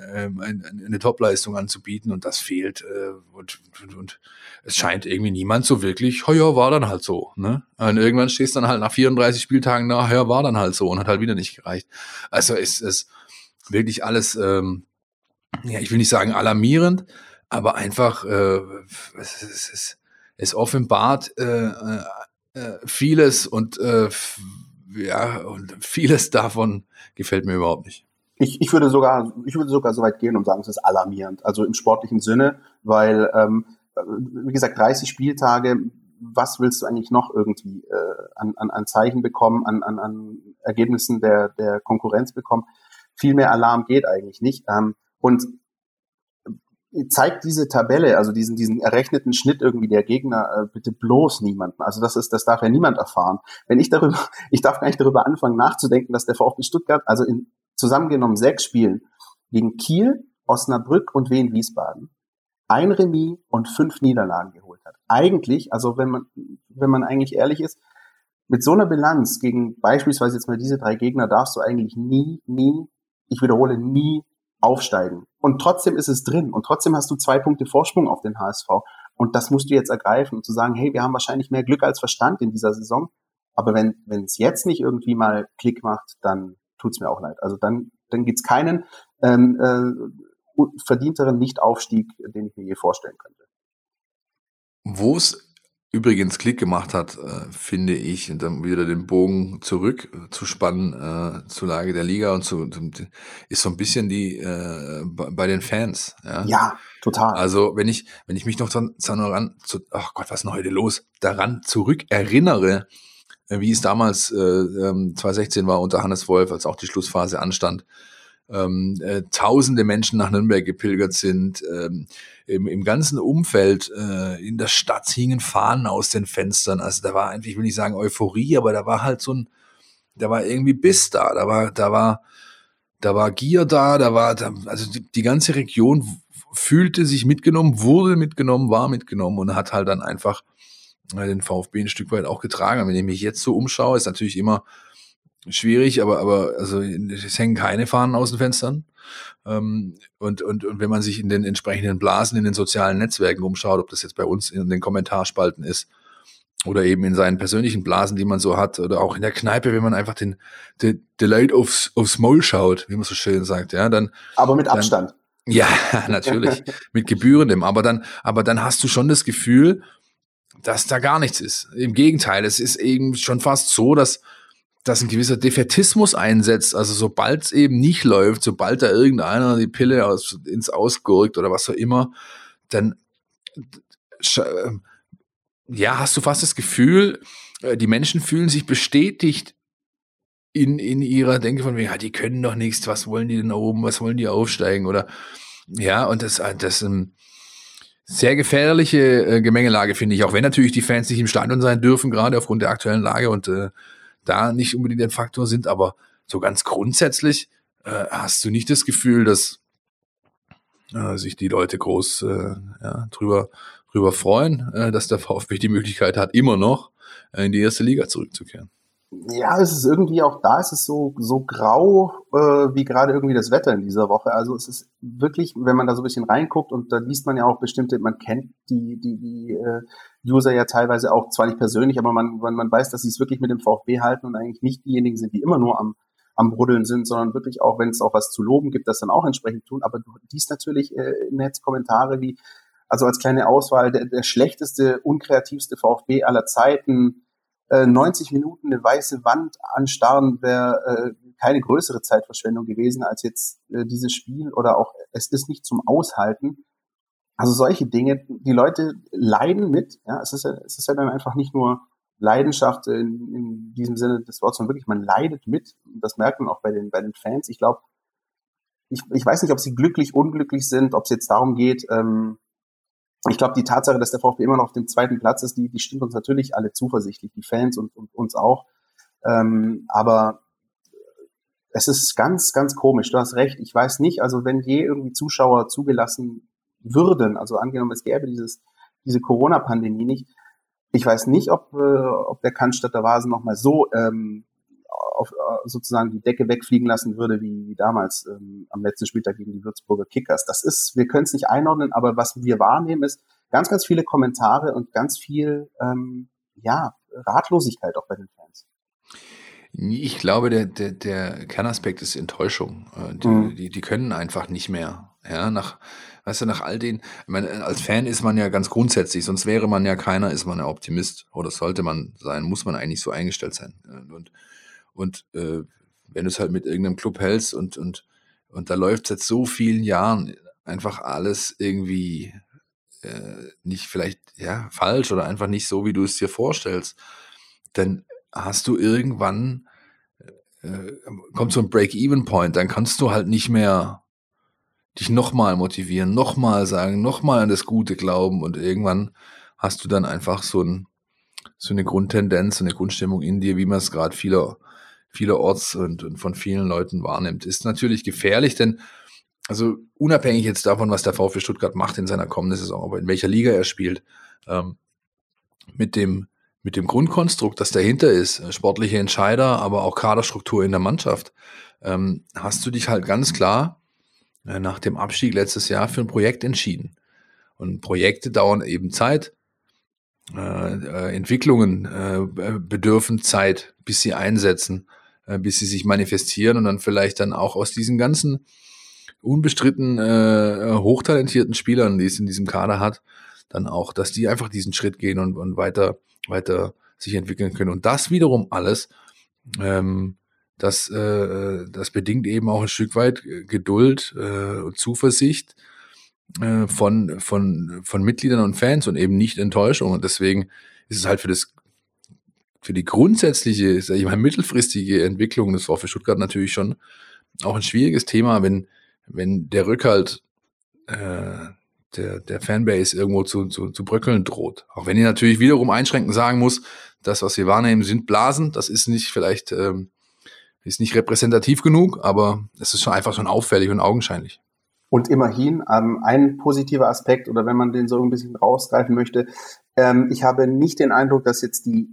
äh, äh, eine Topleistung anzubieten und das fehlt äh, und, und, und es scheint irgendwie niemand so wirklich, ja, war dann halt so. Ne? Und irgendwann stehst du dann halt nach 34 Spieltagen nach, ja, war dann halt so und hat halt wieder nicht gereicht. Also es ist wirklich alles, ähm, ja, ich will nicht sagen alarmierend, aber einfach, äh, es, es, es, es offenbart äh, äh, vieles und äh, ja, und vieles davon gefällt mir überhaupt nicht. Ich, ich würde sogar, ich würde sogar so weit gehen und sagen, es ist alarmierend. Also im sportlichen Sinne, weil, ähm, wie gesagt, 30 Spieltage, was willst du eigentlich noch irgendwie äh, an, an, an Zeichen bekommen, an, an, an Ergebnissen der, der Konkurrenz bekommen? Viel mehr Alarm geht eigentlich nicht. Ähm, und zeigt diese Tabelle, also diesen, diesen errechneten Schnitt irgendwie der Gegner, äh, bitte bloß niemanden. Also das ist, das darf ja niemand erfahren. Wenn ich darüber, ich darf gar nicht darüber anfangen nachzudenken, dass der VfB Stuttgart, also in zusammengenommen sechs Spielen gegen Kiel, Osnabrück und Wien Wiesbaden ein Remis und fünf Niederlagen geholt hat. Eigentlich, also wenn man, wenn man eigentlich ehrlich ist, mit so einer Bilanz gegen beispielsweise jetzt mal diese drei Gegner darfst du eigentlich nie, nie, ich wiederhole, nie aufsteigen. Und trotzdem ist es drin und trotzdem hast du zwei Punkte Vorsprung auf den HSV. Und das musst du jetzt ergreifen und zu sagen, hey, wir haben wahrscheinlich mehr Glück als Verstand in dieser Saison. Aber wenn wenn es jetzt nicht irgendwie mal Klick macht, dann tut's mir auch leid. Also dann, dann gibt's keinen ähm, äh, verdienteren Nichtaufstieg, den ich mir je vorstellen könnte. Wo es übrigens Klick gemacht hat, äh, finde ich, und dann wieder den Bogen zurück äh, zu spannen äh, zur Lage der Liga und zu, ist so ein bisschen die äh, bei den Fans. Ja? ja, total. Also wenn ich wenn ich mich noch daran ach Gott, was ist denn heute los? Daran zurück erinnere, wie es damals äh, 2016 ähm, war unter Hannes Wolf, als auch die Schlussphase anstand. Ähm, äh, tausende Menschen nach Nürnberg gepilgert sind. Ähm, im, Im ganzen Umfeld äh, in der Stadt hingen Fahnen aus den Fenstern. Also da war eigentlich, ich will nicht sagen Euphorie, aber da war halt so ein, da war irgendwie Biss da. Da war, da war, da war Gier da, da war, da, also die, die ganze Region fühlte sich mitgenommen, wurde mitgenommen, war mitgenommen und hat halt dann einfach den VfB ein Stück weit auch getragen. Wenn ich mich jetzt so umschaue, ist natürlich immer schwierig, aber, aber also es hängen keine Fahnen aus den Fenstern. Ähm, und, und, und wenn man sich in den entsprechenden Blasen in den sozialen Netzwerken umschaut, ob das jetzt bei uns in den Kommentarspalten ist oder eben in seinen persönlichen Blasen, die man so hat, oder auch in der Kneipe, wenn man einfach den, den, den Light aufs, aufs Maul schaut, wie man so schön sagt, ja, dann. Aber mit Abstand. Dann, ja, natürlich, mit gebührendem. Aber dann, aber dann hast du schon das Gefühl, dass da gar nichts ist. Im Gegenteil, es ist eben schon fast so, dass, dass ein gewisser Defetismus einsetzt. Also sobald es eben nicht läuft, sobald da irgendeiner die Pille aus, ins Ausgurkt oder was auch immer, dann ja, hast du fast das Gefühl, äh, die Menschen fühlen sich bestätigt in, in ihrer Denke von wegen, ja, die können doch nichts, was wollen die denn oben, was wollen die aufsteigen oder ja, und das, äh, das ähm, sehr gefährliche äh, Gemengelage, finde ich, auch wenn natürlich die Fans nicht im Stadion sein dürfen, gerade aufgrund der aktuellen Lage und äh, da nicht unbedingt ein Faktor sind, aber so ganz grundsätzlich äh, hast du nicht das Gefühl, dass äh, sich die Leute groß äh, ja, drüber, drüber freuen, äh, dass der VfB die Möglichkeit hat, immer noch äh, in die erste Liga zurückzukehren. Ja, es ist irgendwie auch da, es ist so, so grau äh, wie gerade irgendwie das Wetter in dieser Woche. Also es ist wirklich, wenn man da so ein bisschen reinguckt und da liest man ja auch bestimmte, man kennt die, die, die äh, User ja teilweise auch zwar nicht persönlich, aber man, man, man weiß, dass sie es wirklich mit dem VfB halten und eigentlich nicht diejenigen sind, die immer nur am, am Bruddeln sind, sondern wirklich auch, wenn es auch was zu loben gibt, das dann auch entsprechend tun. Aber du liest natürlich äh, im Netz Kommentare wie, also als kleine Auswahl, der, der schlechteste, unkreativste VfB aller Zeiten, 90 äh, Minuten eine weiße Wand anstarren wäre äh, keine größere Zeitverschwendung gewesen als jetzt äh, dieses Spiel oder auch es ist nicht zum Aushalten. Also solche Dinge, die Leute leiden mit. Ja, es ist ja, es ist ja dann einfach nicht nur Leidenschaft in, in diesem Sinne des Wortes, sondern wirklich man leidet mit. Das merkt man auch bei den bei den Fans. Ich glaube, ich, ich weiß nicht, ob sie glücklich, unglücklich sind, ob es jetzt darum geht, ähm, ich glaube, die Tatsache, dass der VfB immer noch auf dem zweiten Platz ist, die, die stimmt uns natürlich alle zuversichtlich, die Fans und, und uns auch. Ähm, aber es ist ganz, ganz komisch. Du hast recht. Ich weiß nicht, also wenn je irgendwie Zuschauer zugelassen würden, also angenommen, es gäbe dieses, diese Corona-Pandemie nicht, ich weiß nicht, ob, äh, ob der Cannstatter Vasen nochmal so ähm, auf, äh, sozusagen die Decke wegfliegen lassen würde, wie, wie damals ähm, am letzten Spieltag gegen die Würzburger Kickers. Das ist, wir können es nicht einordnen, aber was wir wahrnehmen, ist ganz, ganz viele Kommentare und ganz viel ähm, ja, Ratlosigkeit auch bei den Fans. Ich glaube, der, der, der Kernaspekt ist Enttäuschung. Äh, die, mhm. die, die können einfach nicht mehr. Ja, nach, weißt du, nach all den, ich meine, als Fan ist man ja ganz grundsätzlich, sonst wäre man ja keiner, ist man ja Optimist. Oder sollte man sein, muss man eigentlich so eingestellt sein. Und und äh, wenn du es halt mit irgendeinem Club hältst und, und, und da läuft seit so vielen Jahren einfach alles irgendwie äh, nicht vielleicht ja falsch oder einfach nicht so, wie du es dir vorstellst, dann hast du irgendwann äh, kommt so ein Break-Even-Point, dann kannst du halt nicht mehr dich nochmal motivieren, nochmal sagen, nochmal an das Gute glauben und irgendwann hast du dann einfach so, ein, so eine Grundtendenz, so eine Grundstimmung in dir, wie man es gerade vieler vielerorts und, und von vielen Leuten wahrnimmt. Ist natürlich gefährlich, denn also unabhängig jetzt davon, was der VfB Stuttgart macht in seiner kommenden Saison, aber in welcher Liga er spielt, ähm, mit dem mit dem Grundkonstrukt, das dahinter ist, äh, sportliche Entscheider, aber auch Kaderstruktur in der Mannschaft, ähm, hast du dich halt ganz klar äh, nach dem Abstieg letztes Jahr für ein Projekt entschieden. Und Projekte dauern eben Zeit. Äh, äh Entwicklungen äh, bedürfen Zeit, bis sie einsetzen. Äh, bis sie sich manifestieren und dann vielleicht dann auch aus diesen ganzen unbestritten äh, hochtalentierten Spielern, die es in diesem Kader hat, dann auch, dass die einfach diesen Schritt gehen und, und weiter, weiter sich entwickeln können. Und das wiederum alles, ähm, das, äh, das bedingt eben auch ein Stück weit Geduld äh, und Zuversicht äh, von, von, von Mitgliedern und Fans und eben nicht Enttäuschung. Und deswegen ist es halt für das für die grundsätzliche, sag ich mal, mittelfristige Entwicklung des VfB Stuttgart natürlich schon auch ein schwieriges Thema, wenn, wenn der Rückhalt äh, der, der Fanbase irgendwo zu, zu, zu bröckeln droht. Auch wenn ich natürlich wiederum einschränkend sagen muss, das, was wir wahrnehmen, sind Blasen. Das ist nicht vielleicht, ähm, ist nicht repräsentativ genug, aber es ist schon einfach schon auffällig und augenscheinlich. Und immerhin, ähm, ein positiver Aspekt, oder wenn man den so ein bisschen rausgreifen möchte, ähm, ich habe nicht den Eindruck, dass jetzt die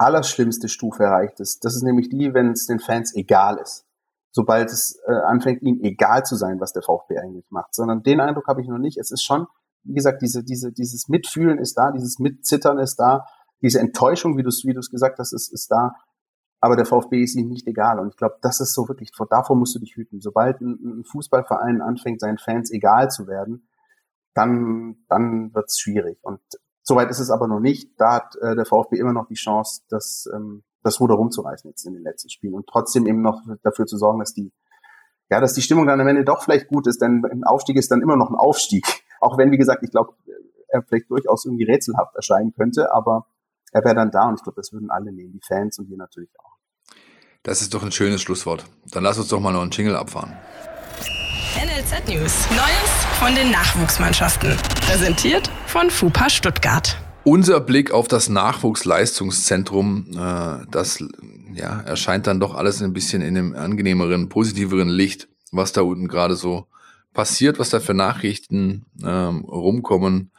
allerschlimmste Stufe erreicht ist. Das ist nämlich die, wenn es den Fans egal ist. Sobald es äh, anfängt, ihnen egal zu sein, was der VfB eigentlich macht. Sondern den Eindruck habe ich noch nicht. Es ist schon, wie gesagt, diese, diese, dieses Mitfühlen ist da, dieses Mitzittern ist da, diese Enttäuschung, wie du es wie du's gesagt hast, ist, ist da. Aber der VfB ist ihnen nicht egal. Und ich glaube, das ist so wirklich, davor musst du dich hüten. Sobald ein, ein Fußballverein anfängt, seinen Fans egal zu werden, dann, dann wird's schwierig. Und Soweit ist es aber noch nicht. Da hat äh, der VfB immer noch die Chance, das, ähm, das Ruder rumzureißen jetzt in den letzten Spielen und trotzdem eben noch dafür zu sorgen, dass die, ja, dass die Stimmung dann am Ende doch vielleicht gut ist, denn ein Aufstieg ist dann immer noch ein Aufstieg. Auch wenn, wie gesagt, ich glaube, er vielleicht durchaus irgendwie rätselhaft erscheinen könnte, aber er wäre dann da und ich glaube, das würden alle nehmen, die Fans und wir natürlich auch. Das ist doch ein schönes Schlusswort. Dann lass uns doch mal noch einen Jingle abfahren. NLZ News. Neues von den Nachwuchsmannschaften. Präsentiert von FUPA Stuttgart. Unser Blick auf das Nachwuchsleistungszentrum, äh, das ja, erscheint dann doch alles ein bisschen in einem angenehmeren, positiveren Licht, was da unten gerade so passiert, was da für Nachrichten ähm, rumkommen.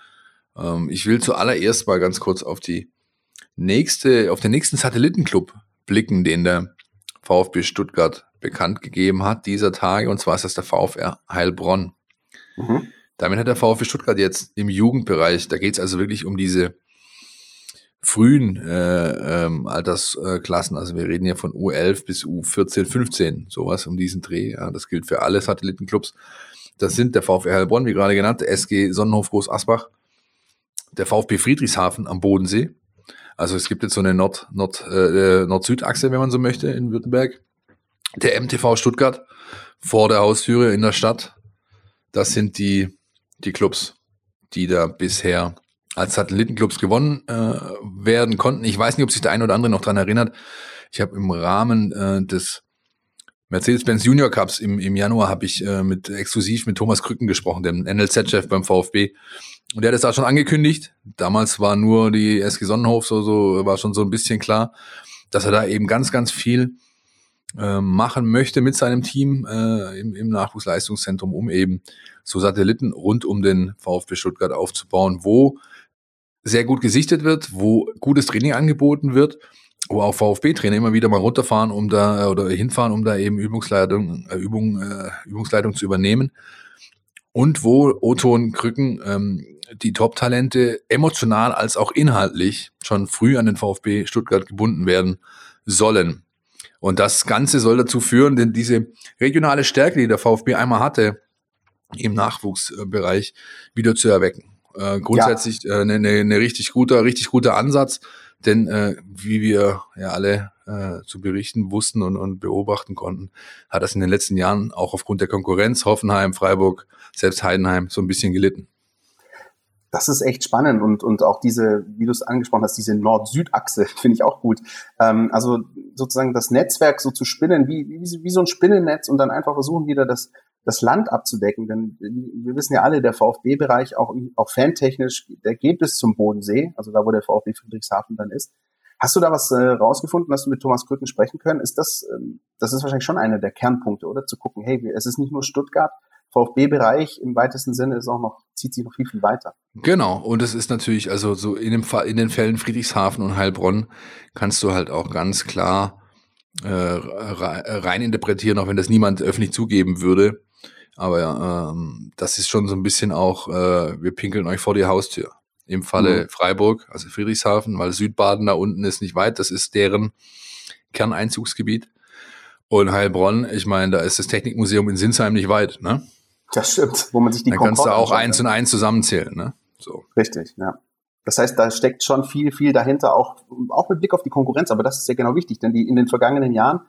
Ähm, ich will zuallererst mal ganz kurz auf die nächste, auf den nächsten Satellitenclub blicken, den der VfB Stuttgart bekannt gegeben hat dieser Tage, und zwar ist das der VfR Heilbronn. Mhm. Damit hat der VfB Stuttgart jetzt im Jugendbereich, da geht es also wirklich um diese frühen äh, ähm, Altersklassen, also wir reden ja von U11 bis U14, 15, sowas um diesen Dreh. Ja, das gilt für alle Satellitenclubs. Das sind der VfR Heilbronn, wie gerade genannt, der SG Sonnenhof Groß Asbach, der VfB Friedrichshafen am Bodensee. Also es gibt jetzt so eine Nord, Nord, äh, Nord-Süd-Achse, wenn man so möchte, in Württemberg. Der MTV Stuttgart vor der Haustüre in der Stadt. Das sind die, die Clubs, die da bisher als Satellitenclubs gewonnen äh, werden konnten. Ich weiß nicht, ob sich der eine oder andere noch dran erinnert. Ich habe im Rahmen äh, des Mercedes-Benz Junior Cups im, im Januar habe ich äh, mit exklusiv mit Thomas Krücken gesprochen, dem NLZ-Chef beim VfB. Und der hat es da schon angekündigt. Damals war nur die SG Sonnenhof so, so, war schon so ein bisschen klar, dass er da eben ganz, ganz viel äh, machen möchte mit seinem Team äh, im, im Nachwuchsleistungszentrum, um eben so Satelliten rund um den VfB Stuttgart aufzubauen, wo sehr gut gesichtet wird, wo gutes Training angeboten wird wo auch VfB-Trainer immer wieder mal runterfahren, um da oder hinfahren, um da eben Übungsleitung, äh, Übung, äh, Übungsleitung zu übernehmen. Und wo Otto und Krücken ähm, die Top-Talente emotional als auch inhaltlich schon früh an den VfB Stuttgart gebunden werden sollen. Und das Ganze soll dazu führen, denn diese regionale Stärke, die der VfB einmal hatte, im Nachwuchsbereich wieder zu erwecken. Äh, grundsätzlich eine ja. äh, ne, ne, ne richtig guter, richtig guter Ansatz. Denn äh, wie wir ja alle äh, zu berichten wussten und, und beobachten konnten, hat das in den letzten Jahren auch aufgrund der Konkurrenz Hoffenheim, Freiburg, selbst Heidenheim so ein bisschen gelitten. Das ist echt spannend und, und auch diese, wie du es angesprochen hast, diese Nord-Süd-Achse finde ich auch gut. Ähm, also sozusagen das Netzwerk so zu spinnen, wie, wie, wie so ein Spinnennetz und dann einfach versuchen wieder das das Land abzudecken. Denn wir wissen ja alle, der VfB-Bereich, auch, auch fantechnisch, der geht bis zum Bodensee, also da, wo der VfB Friedrichshafen dann ist. Hast du da was äh, rausgefunden, hast du mit Thomas Krücken sprechen können? Ist das, ähm, das ist wahrscheinlich schon einer der Kernpunkte, oder? Zu gucken, hey, es ist nicht nur Stuttgart, VfB-Bereich im weitesten Sinne ist auch noch, zieht sich noch viel, viel weiter. Genau. Und es ist natürlich, also so in dem Fall, in den Fällen Friedrichshafen und Heilbronn kannst du halt auch ganz klar äh, rein interpretieren, auch wenn das niemand öffentlich zugeben würde, aber ähm, das ist schon so ein bisschen auch, äh, wir pinkeln euch vor die Haustür. Im Falle mhm. Freiburg, also Friedrichshafen, weil Südbaden da unten ist nicht weit, das ist deren Kerneinzugsgebiet. Und Heilbronn, ich meine, da ist das Technikmuseum in Sinsheim nicht weit, ne? Das stimmt, wo man sich die Dann kannst du auch eins und eins zusammenzählen, ne? So. Richtig, ja. Das heißt, da steckt schon viel, viel dahinter, auch, auch mit Blick auf die Konkurrenz. Aber das ist ja genau wichtig, denn die in den vergangenen Jahren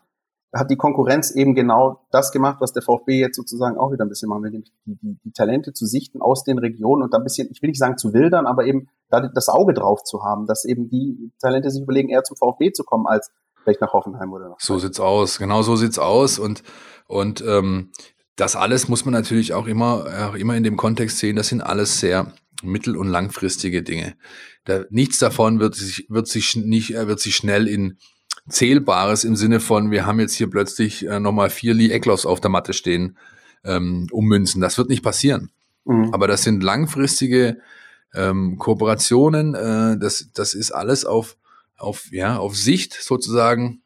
hat die Konkurrenz eben genau das gemacht, was der VfB jetzt sozusagen auch wieder ein bisschen machen will, nämlich die, die, die Talente zu sichten aus den Regionen und da ein bisschen, ich will nicht sagen zu wildern, aber eben da das Auge drauf zu haben, dass eben die Talente sich überlegen, eher zum VfB zu kommen, als vielleicht nach Hoffenheim oder nach. So sieht's aus, genau so sieht's aus und, und ähm, das alles muss man natürlich auch immer, auch immer in dem Kontext sehen, das sind alles sehr mittel- und langfristige Dinge. Da, nichts davon wird sich, wird sich nicht, wird sich schnell in Zählbares im Sinne von, wir haben jetzt hier plötzlich äh, nochmal vier Lee Eckloffs auf der Matte stehen, ähm, ummünzen. Das wird nicht passieren. Mhm. Aber das sind langfristige ähm, Kooperationen. Äh, das, das ist alles auf, auf, ja, auf Sicht sozusagen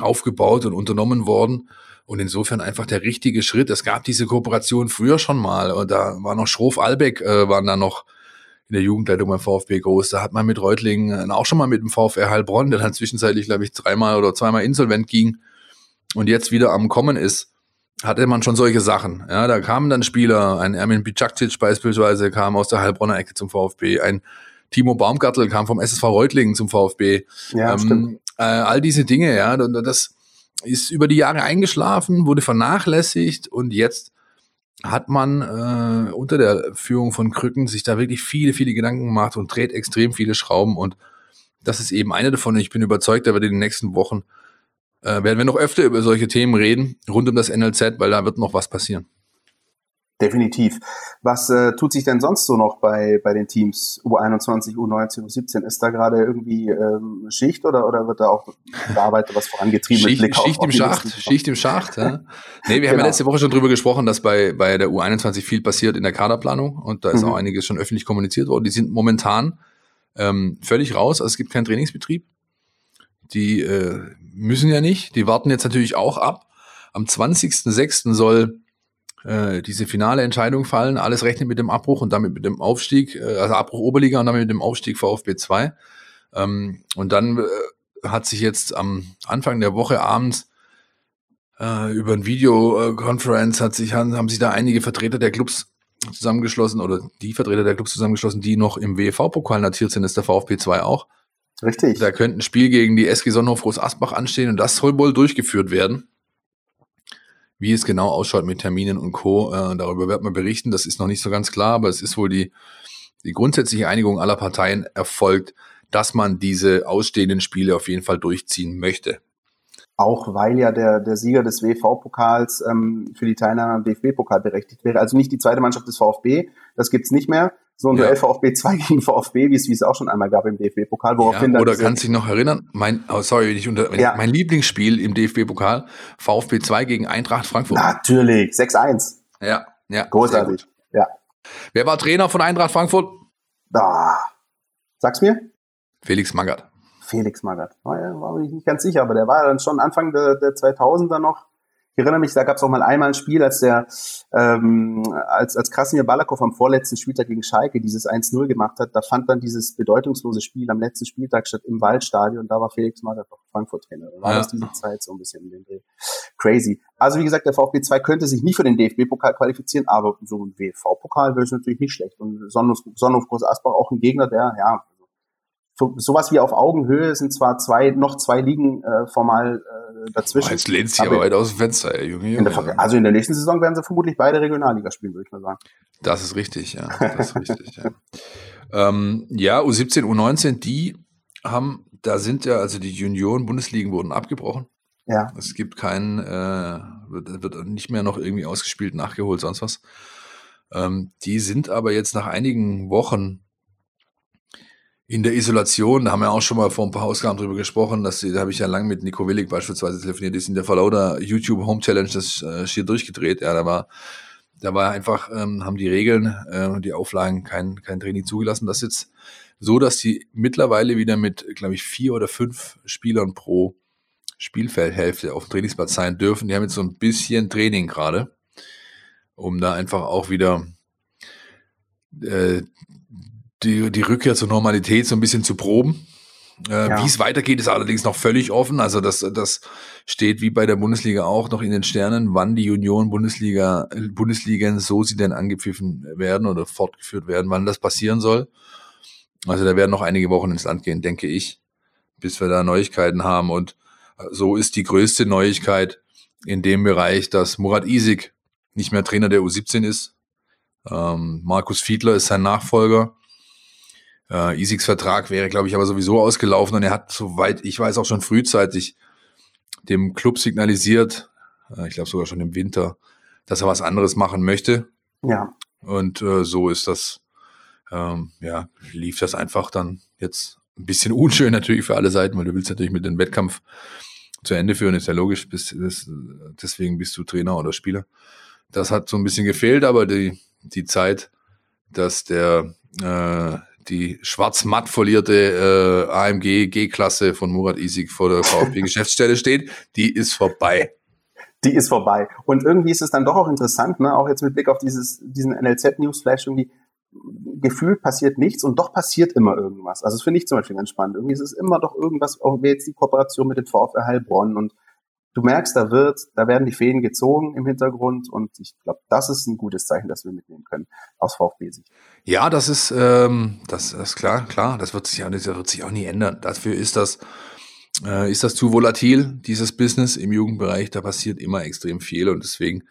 aufgebaut und unternommen worden. Und insofern einfach der richtige Schritt. Es gab diese Kooperation früher schon mal. Und da war noch Schroff Albeck, äh, waren da noch in der Jugendleitung beim VfB groß. Da hat man mit Reutlingen, äh, auch schon mal mit dem VfR Heilbronn, der dann zwischenzeitlich, glaube ich, dreimal oder zweimal insolvent ging und jetzt wieder am Kommen ist, hatte man schon solche Sachen. Ja, da kamen dann Spieler, ein Ermin Bicakcic beispielsweise kam aus der Heilbronner Ecke zum VfB, ein Timo Baumgartel kam vom SSV Reutlingen zum VfB. Ja, ähm, stimmt. Äh, all diese Dinge, ja, und das ist über die Jahre eingeschlafen, wurde vernachlässigt und jetzt hat man äh, unter der Führung von Krücken sich da wirklich viele, viele Gedanken gemacht und dreht extrem viele Schrauben und das ist eben eine davon. Ich bin überzeugt, da wird in den nächsten Wochen äh, werden wir noch öfter über solche Themen reden, rund um das NLZ, weil da wird noch was passieren. Definitiv. Was äh, tut sich denn sonst so noch bei, bei den Teams U21, U19, U17? Ist da gerade irgendwie ähm, Schicht oder, oder wird da auch gearbeitet, was vorangetrieben Schicht, mit Blick Schicht auf, im Schacht, Schicht im Schacht. Ja. Nee, wir genau. haben ja genau. letzte Woche schon drüber gesprochen, dass bei, bei der U21 viel passiert in der Kaderplanung und da ist mhm. auch einiges schon öffentlich kommuniziert worden. Die sind momentan ähm, völlig raus, also es gibt keinen Trainingsbetrieb. Die äh, müssen ja nicht, die warten jetzt natürlich auch ab. Am 20.06. soll äh, diese finale Entscheidung fallen. Alles rechnet mit dem Abbruch und damit mit dem Aufstieg, äh, also Abbruch Oberliga und damit mit dem Aufstieg VfB 2. Ähm, und dann äh, hat sich jetzt am Anfang der Woche abends äh, über ein Videoconference hat sich, haben, haben sich da einige Vertreter der Clubs zusammengeschlossen oder die Vertreter der Clubs zusammengeschlossen, die noch im WV-Pokal notiert sind, ist der VfB 2 auch. Richtig. Da könnte ein Spiel gegen die SG Sonnenhof Groß Asbach anstehen und das soll wohl durchgeführt werden. Wie es genau ausschaut mit Terminen und Co., äh, darüber wird man berichten. Das ist noch nicht so ganz klar, aber es ist wohl die, die grundsätzliche Einigung aller Parteien erfolgt, dass man diese ausstehenden Spiele auf jeden Fall durchziehen möchte. Auch weil ja der, der Sieger des WV-Pokals ähm, für die Teilnahme am DFB-Pokal berechtigt wäre. Also nicht die zweite Mannschaft des VfB, das gibt's nicht mehr, so ein ja. Duell VfB 2 gegen VfB, wie es, es auch schon einmal gab im DFB-Pokal. Woraufhin ja, oder kannst du dich noch erinnern? Mein, oh, sorry, ich unter, ja. mein Lieblingsspiel im DFB-Pokal, VfB 2 gegen Eintracht Frankfurt. Natürlich, 6-1. Ja, ja. Großartig, ja. Wer war Trainer von Eintracht Frankfurt? Da. Sag's mir. Felix Magath. Felix Magath. War, war ich nicht ganz sicher, aber der war dann schon Anfang der, der 2000er noch ich erinnere mich, da gab es auch mal einmal ein Spiel, als der ähm, als als Krasimir Balakow am vorletzten Spieltag gegen Schalke dieses 1-0 gemacht hat, da fand dann dieses bedeutungslose Spiel am letzten Spieltag statt im Waldstadion. Da war Felix Magath auch Frankfurt-Trainer. Da war ja. das diese Zeit so ein bisschen in den Dreh. Crazy. Also wie gesagt, der VfB 2 könnte sich nicht für den DFB-Pokal qualifizieren, aber so ein WV-Pokal wäre es natürlich nicht schlecht. Und Sonnenhof, Sonnenhof Groß Asbach auch ein Gegner, der ja sowas wie auf Augenhöhe sind zwar zwei noch zwei Ligen äh, formal äh, dazwischen. Jetzt lehnt sich aber weit aus dem Fenster, ey, Junge. In der, also in der nächsten Saison werden sie vermutlich beide Regionalliga spielen, würde ich mal sagen. Das ist richtig, ja. Das ist richtig, ja. Ähm, ja, U17, U19, die haben, da sind ja, also die Junioren-Bundesligen wurden abgebrochen. Ja. Es gibt keinen, äh, wird, wird nicht mehr noch irgendwie ausgespielt, nachgeholt, sonst was. Ähm, die sind aber jetzt nach einigen Wochen in der Isolation, da haben wir auch schon mal vor ein paar Ausgaben drüber gesprochen, dass da habe ich ja lang mit Nico Willig beispielsweise telefoniert, die ist in der Verlauder YouTube Home Challenge das äh, schier durchgedreht. Ja, da war, da war einfach, ähm, haben die Regeln, äh, die Auflagen kein, kein Training zugelassen. Das ist jetzt so, dass die mittlerweile wieder mit, glaube ich, vier oder fünf Spielern pro Spielfeldhälfte auf dem Trainingsplatz sein dürfen. Die haben jetzt so ein bisschen Training gerade, um da einfach auch wieder äh, die, die Rückkehr zur Normalität so ein bisschen zu proben. Äh, ja. Wie es weitergeht, ist allerdings noch völlig offen. Also das, das steht wie bei der Bundesliga auch noch in den Sternen, wann die Union Bundesliga, Bundesligen, so sie denn angepfiffen werden oder fortgeführt werden, wann das passieren soll. Also da werden noch einige Wochen ins Land gehen, denke ich, bis wir da Neuigkeiten haben. Und so ist die größte Neuigkeit in dem Bereich, dass Murat Isik nicht mehr Trainer der U17 ist. Ähm, Markus Fiedler ist sein Nachfolger. Äh, Isiks Vertrag wäre, glaube ich, aber sowieso ausgelaufen und er hat, soweit ich weiß, auch schon frühzeitig dem Club signalisiert, äh, ich glaube sogar schon im Winter, dass er was anderes machen möchte. Ja. Und äh, so ist das, ähm, ja, lief das einfach dann jetzt ein bisschen unschön natürlich für alle Seiten, weil du willst natürlich mit dem Wettkampf zu Ende führen, ist ja logisch, bist, bist, deswegen bist du Trainer oder Spieler. Das hat so ein bisschen gefehlt, aber die, die Zeit, dass der äh, die schwarz-matt folierte äh, AMG G-Klasse von Murat Isik vor der VfB-Geschäftsstelle steht, die ist vorbei. Die ist vorbei. Und irgendwie ist es dann doch auch interessant, ne? auch jetzt mit Blick auf dieses, diesen NLZ-Newsflash irgendwie, gefühlt passiert nichts und doch passiert immer irgendwas. Also das finde ich zum Beispiel ganz spannend. Irgendwie ist es immer doch irgendwas, auch jetzt die Kooperation mit dem VfR Heilbronn und du merkst, da wird, da werden die Fäden gezogen im Hintergrund und ich glaube, das ist ein gutes Zeichen, das wir mitnehmen können aus VfB-Sicht. Ja, das ist, ähm, das, ist klar, klar, das wird sich, das wird sich auch nie ändern. Dafür ist das, äh, ist das zu volatil, dieses Business im Jugendbereich, da passiert immer extrem viel und deswegen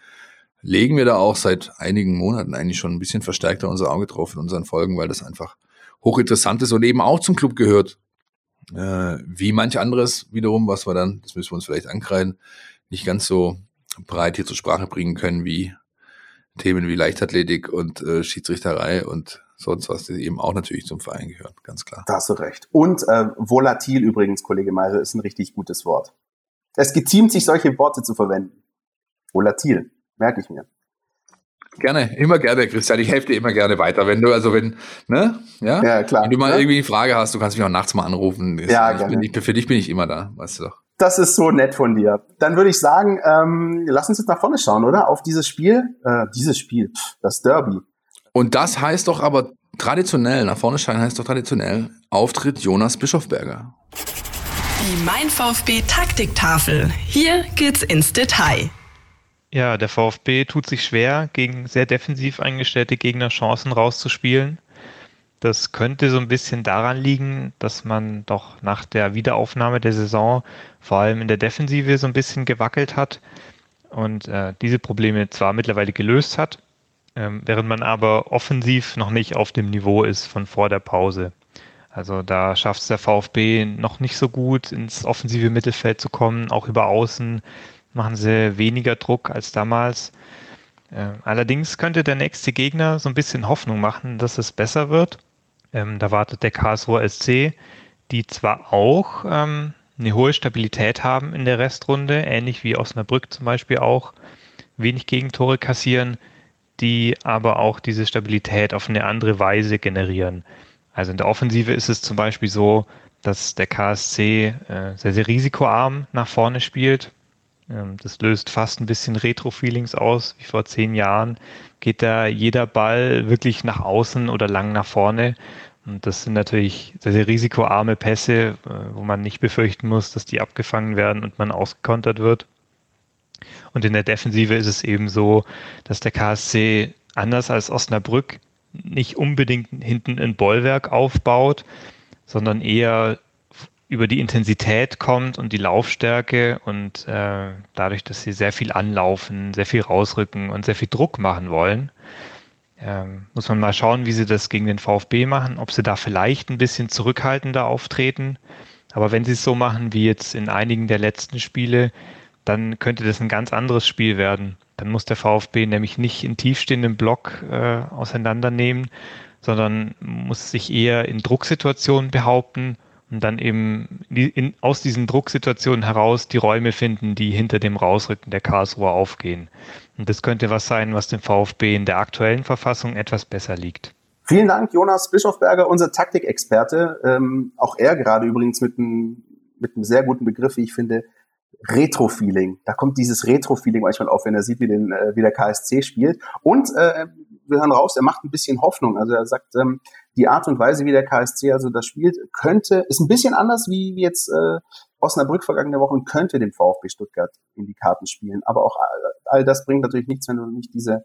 legen wir da auch seit einigen Monaten eigentlich schon ein bisschen verstärkter unser Auge drauf in unseren Folgen, weil das einfach hochinteressant ist und eben auch zum Club gehört. Äh, wie manch anderes wiederum, was wir dann, das müssen wir uns vielleicht ankreiden, nicht ganz so breit hier zur Sprache bringen können wie Themen wie Leichtathletik und äh, Schiedsrichterei und sonst was, die eben auch natürlich zum Verein gehören, ganz klar. Da hast du recht. Und äh, volatil übrigens, Kollege Meiser, ist ein richtig gutes Wort. Es geziemt sich, solche Worte zu verwenden. Volatil, merke ich mir. Gerne, immer gerne, Christian. Ich helfe dir immer gerne weiter. Wenn du, also wenn, ne? Ja, ja klar. Wenn du mal ja? irgendwie eine Frage hast, du kannst mich auch nachts mal anrufen. Ja, gerne. Bin, ich, für dich bin ich immer da, weißt du doch. Das ist so nett von dir. Dann würde ich sagen, ähm, lass uns jetzt nach vorne schauen, oder? Auf dieses Spiel. Äh, dieses Spiel, das Derby. Und das heißt doch aber traditionell, nach vorne schauen heißt doch traditionell, Auftritt Jonas Bischofberger. Die Mein VfB Taktiktafel. Hier geht's ins Detail. Ja, der VfB tut sich schwer, gegen sehr defensiv eingestellte Gegner Chancen rauszuspielen. Das könnte so ein bisschen daran liegen, dass man doch nach der Wiederaufnahme der Saison vor allem in der Defensive so ein bisschen gewackelt hat und äh, diese Probleme zwar mittlerweile gelöst hat, ähm, während man aber offensiv noch nicht auf dem Niveau ist von vor der Pause. Also da schafft es der VfB noch nicht so gut, ins offensive Mittelfeld zu kommen, auch über Außen machen sie weniger Druck als damals. Äh, allerdings könnte der nächste Gegner so ein bisschen Hoffnung machen, dass es besser wird. Ähm, da wartet der Karlsruher SC, die zwar auch ähm, eine hohe Stabilität haben in der Restrunde, ähnlich wie Osnabrück zum Beispiel auch, wenig Gegentore kassieren, die aber auch diese Stabilität auf eine andere Weise generieren. Also in der Offensive ist es zum Beispiel so, dass der KSC äh, sehr, sehr risikoarm nach vorne spielt. Ähm, das löst fast ein bisschen Retro-Feelings aus, wie vor zehn Jahren. Geht da jeder Ball wirklich nach außen oder lang nach vorne. Und das sind natürlich sehr, sehr risikoarme Pässe, äh, wo man nicht befürchten muss, dass die abgefangen werden und man ausgekontert wird. Und in der Defensive ist es eben so, dass der KSC anders als Osnabrück nicht unbedingt hinten ein Bollwerk aufbaut, sondern eher über die Intensität kommt und die Laufstärke und äh, dadurch, dass sie sehr viel anlaufen, sehr viel rausrücken und sehr viel Druck machen wollen, ähm, muss man mal schauen, wie sie das gegen den VfB machen, ob sie da vielleicht ein bisschen zurückhaltender auftreten. Aber wenn sie es so machen wie jetzt in einigen der letzten Spiele, dann könnte das ein ganz anderes Spiel werden. Dann muss der VfB nämlich nicht in tiefstehenden Block äh, auseinandernehmen, sondern muss sich eher in Drucksituationen behaupten und dann eben in, aus diesen Drucksituationen heraus die Räume finden, die hinter dem Rausrücken der Karlsruher aufgehen. Und das könnte was sein, was dem VfB in der aktuellen Verfassung etwas besser liegt. Vielen Dank, Jonas Bischofberger, unser Taktikexperte. Ähm, auch er gerade übrigens mit einem, mit einem sehr guten Begriff, wie ich finde, Retro-Feeling. Da kommt dieses Retro-Feeling manchmal auf, wenn er sieht, wie, den, äh, wie der KSC spielt. Und äh, wir hören raus, er macht ein bisschen Hoffnung. Also er sagt, ähm, die Art und Weise, wie der KSC also das spielt, könnte, ist ein bisschen anders wie, wie jetzt äh, Osnabrück vergangene Woche und könnte dem VfB Stuttgart in die Karten spielen. Aber auch all, all das bringt natürlich nichts, wenn du nicht diese,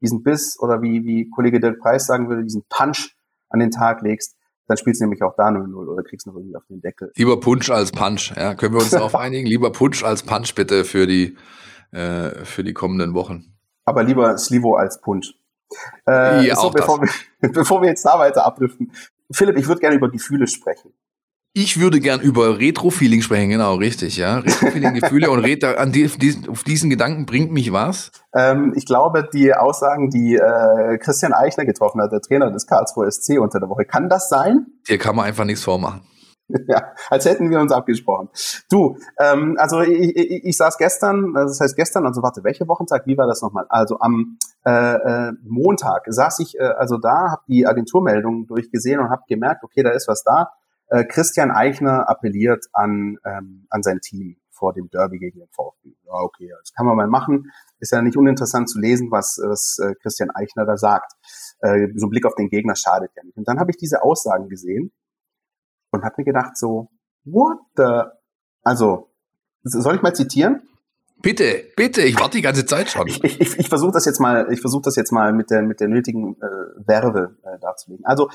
diesen Biss oder wie, wie Kollege Dirk Preis sagen würde, diesen Punch an den Tag legst. Dann spielst du nämlich auch da 0-0 oder kriegst noch irgendwie auf den Deckel. Lieber Punch als Punch, ja. Können wir uns darauf einigen? Lieber Punch als Punch bitte für die, äh, für die kommenden Wochen. Aber lieber Slivo als Punch. Äh, Ja, so, bevor, wir, bevor wir jetzt da weiter abdriften. Philipp, ich würde gerne über Gefühle sprechen. Ich würde gern über Retro-Feeling sprechen, genau, richtig, ja. Retro-Feeling-Gefühle und red da, an die, auf diesen Gedanken bringt mich was. Ähm, ich glaube, die Aussagen, die äh, Christian Eichner getroffen hat, der Trainer des Karlsruher SC unter der Woche, kann das sein? Hier kann man einfach nichts vormachen. ja, als hätten wir uns abgesprochen. Du, ähm, also ich, ich, ich saß gestern, das heißt gestern, also warte, welche Wochentag, wie war das nochmal? Also am äh, äh, Montag saß ich äh, also da, habe die Agenturmeldungen durchgesehen und habe gemerkt, okay, da ist was da. Äh, Christian Eichner appelliert an, ähm, an sein Team vor dem Derby gegen den VfB. Ja, okay, das kann man mal machen. Ist ja nicht uninteressant zu lesen, was, was äh, Christian Eichner da sagt. Äh, so ein Blick auf den Gegner schadet ja nicht. Und dann habe ich diese Aussagen gesehen und habe mir gedacht so, what the, also, soll ich mal zitieren? Bitte, bitte, ich warte die ganze Zeit schon. Ich, ich, ich versuche das jetzt mal, ich versuche das jetzt mal mit der mit der nötigen äh, Werbe äh, darzulegen. Also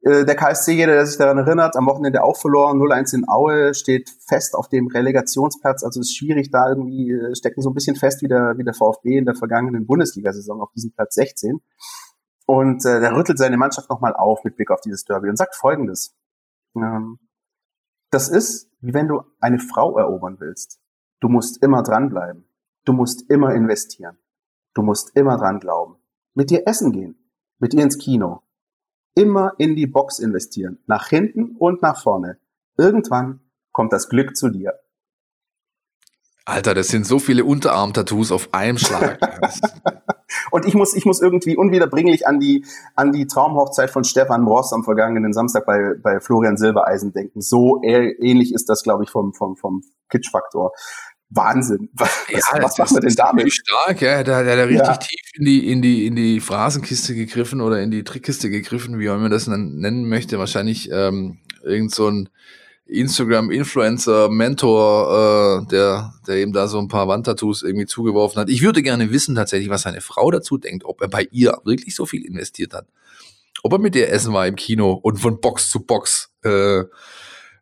äh, der KSC, jeder, der sich daran erinnert, am Wochenende auch verloren, 0-1 in Aue, steht fest auf dem Relegationsplatz. Also es ist schwierig, da irgendwie äh, stecken so ein bisschen fest wie der, wie der VfB in der vergangenen Bundesliga-Saison auf diesem Platz 16. Und äh, der rüttelt seine Mannschaft nochmal auf mit Blick auf dieses Derby und sagt folgendes. Ähm, das ist, wie wenn du eine Frau erobern willst. Du musst immer dranbleiben. Du musst immer investieren. Du musst immer dran glauben. Mit dir essen gehen. Mit ihr ins Kino immer in die Box investieren, nach hinten und nach vorne. Irgendwann kommt das Glück zu dir. Alter, das sind so viele Unterarm-Tattoos auf einem Schlag. und ich muss, ich muss irgendwie unwiederbringlich an die, an die Traumhochzeit von Stefan Ross am vergangenen Samstag bei, bei Florian Silbereisen denken. So ähnlich ist das, glaube ich, vom, vom, vom Kitsch-Faktor. Wahnsinn. Was, ja, was machen wir denn damit? Stark, ja. Da hat er richtig ja. tief in die, in die, in die Phrasenkiste gegriffen oder in die Trickkiste gegriffen, wie man das nennen möchte. Wahrscheinlich ähm, irgend so ein Instagram-Influencer, Mentor, äh, der, der eben da so ein paar Wandtattoos irgendwie zugeworfen hat. Ich würde gerne wissen tatsächlich, was seine Frau dazu denkt, ob er bei ihr wirklich so viel investiert hat. Ob er mit ihr essen war im Kino und von Box zu Box äh,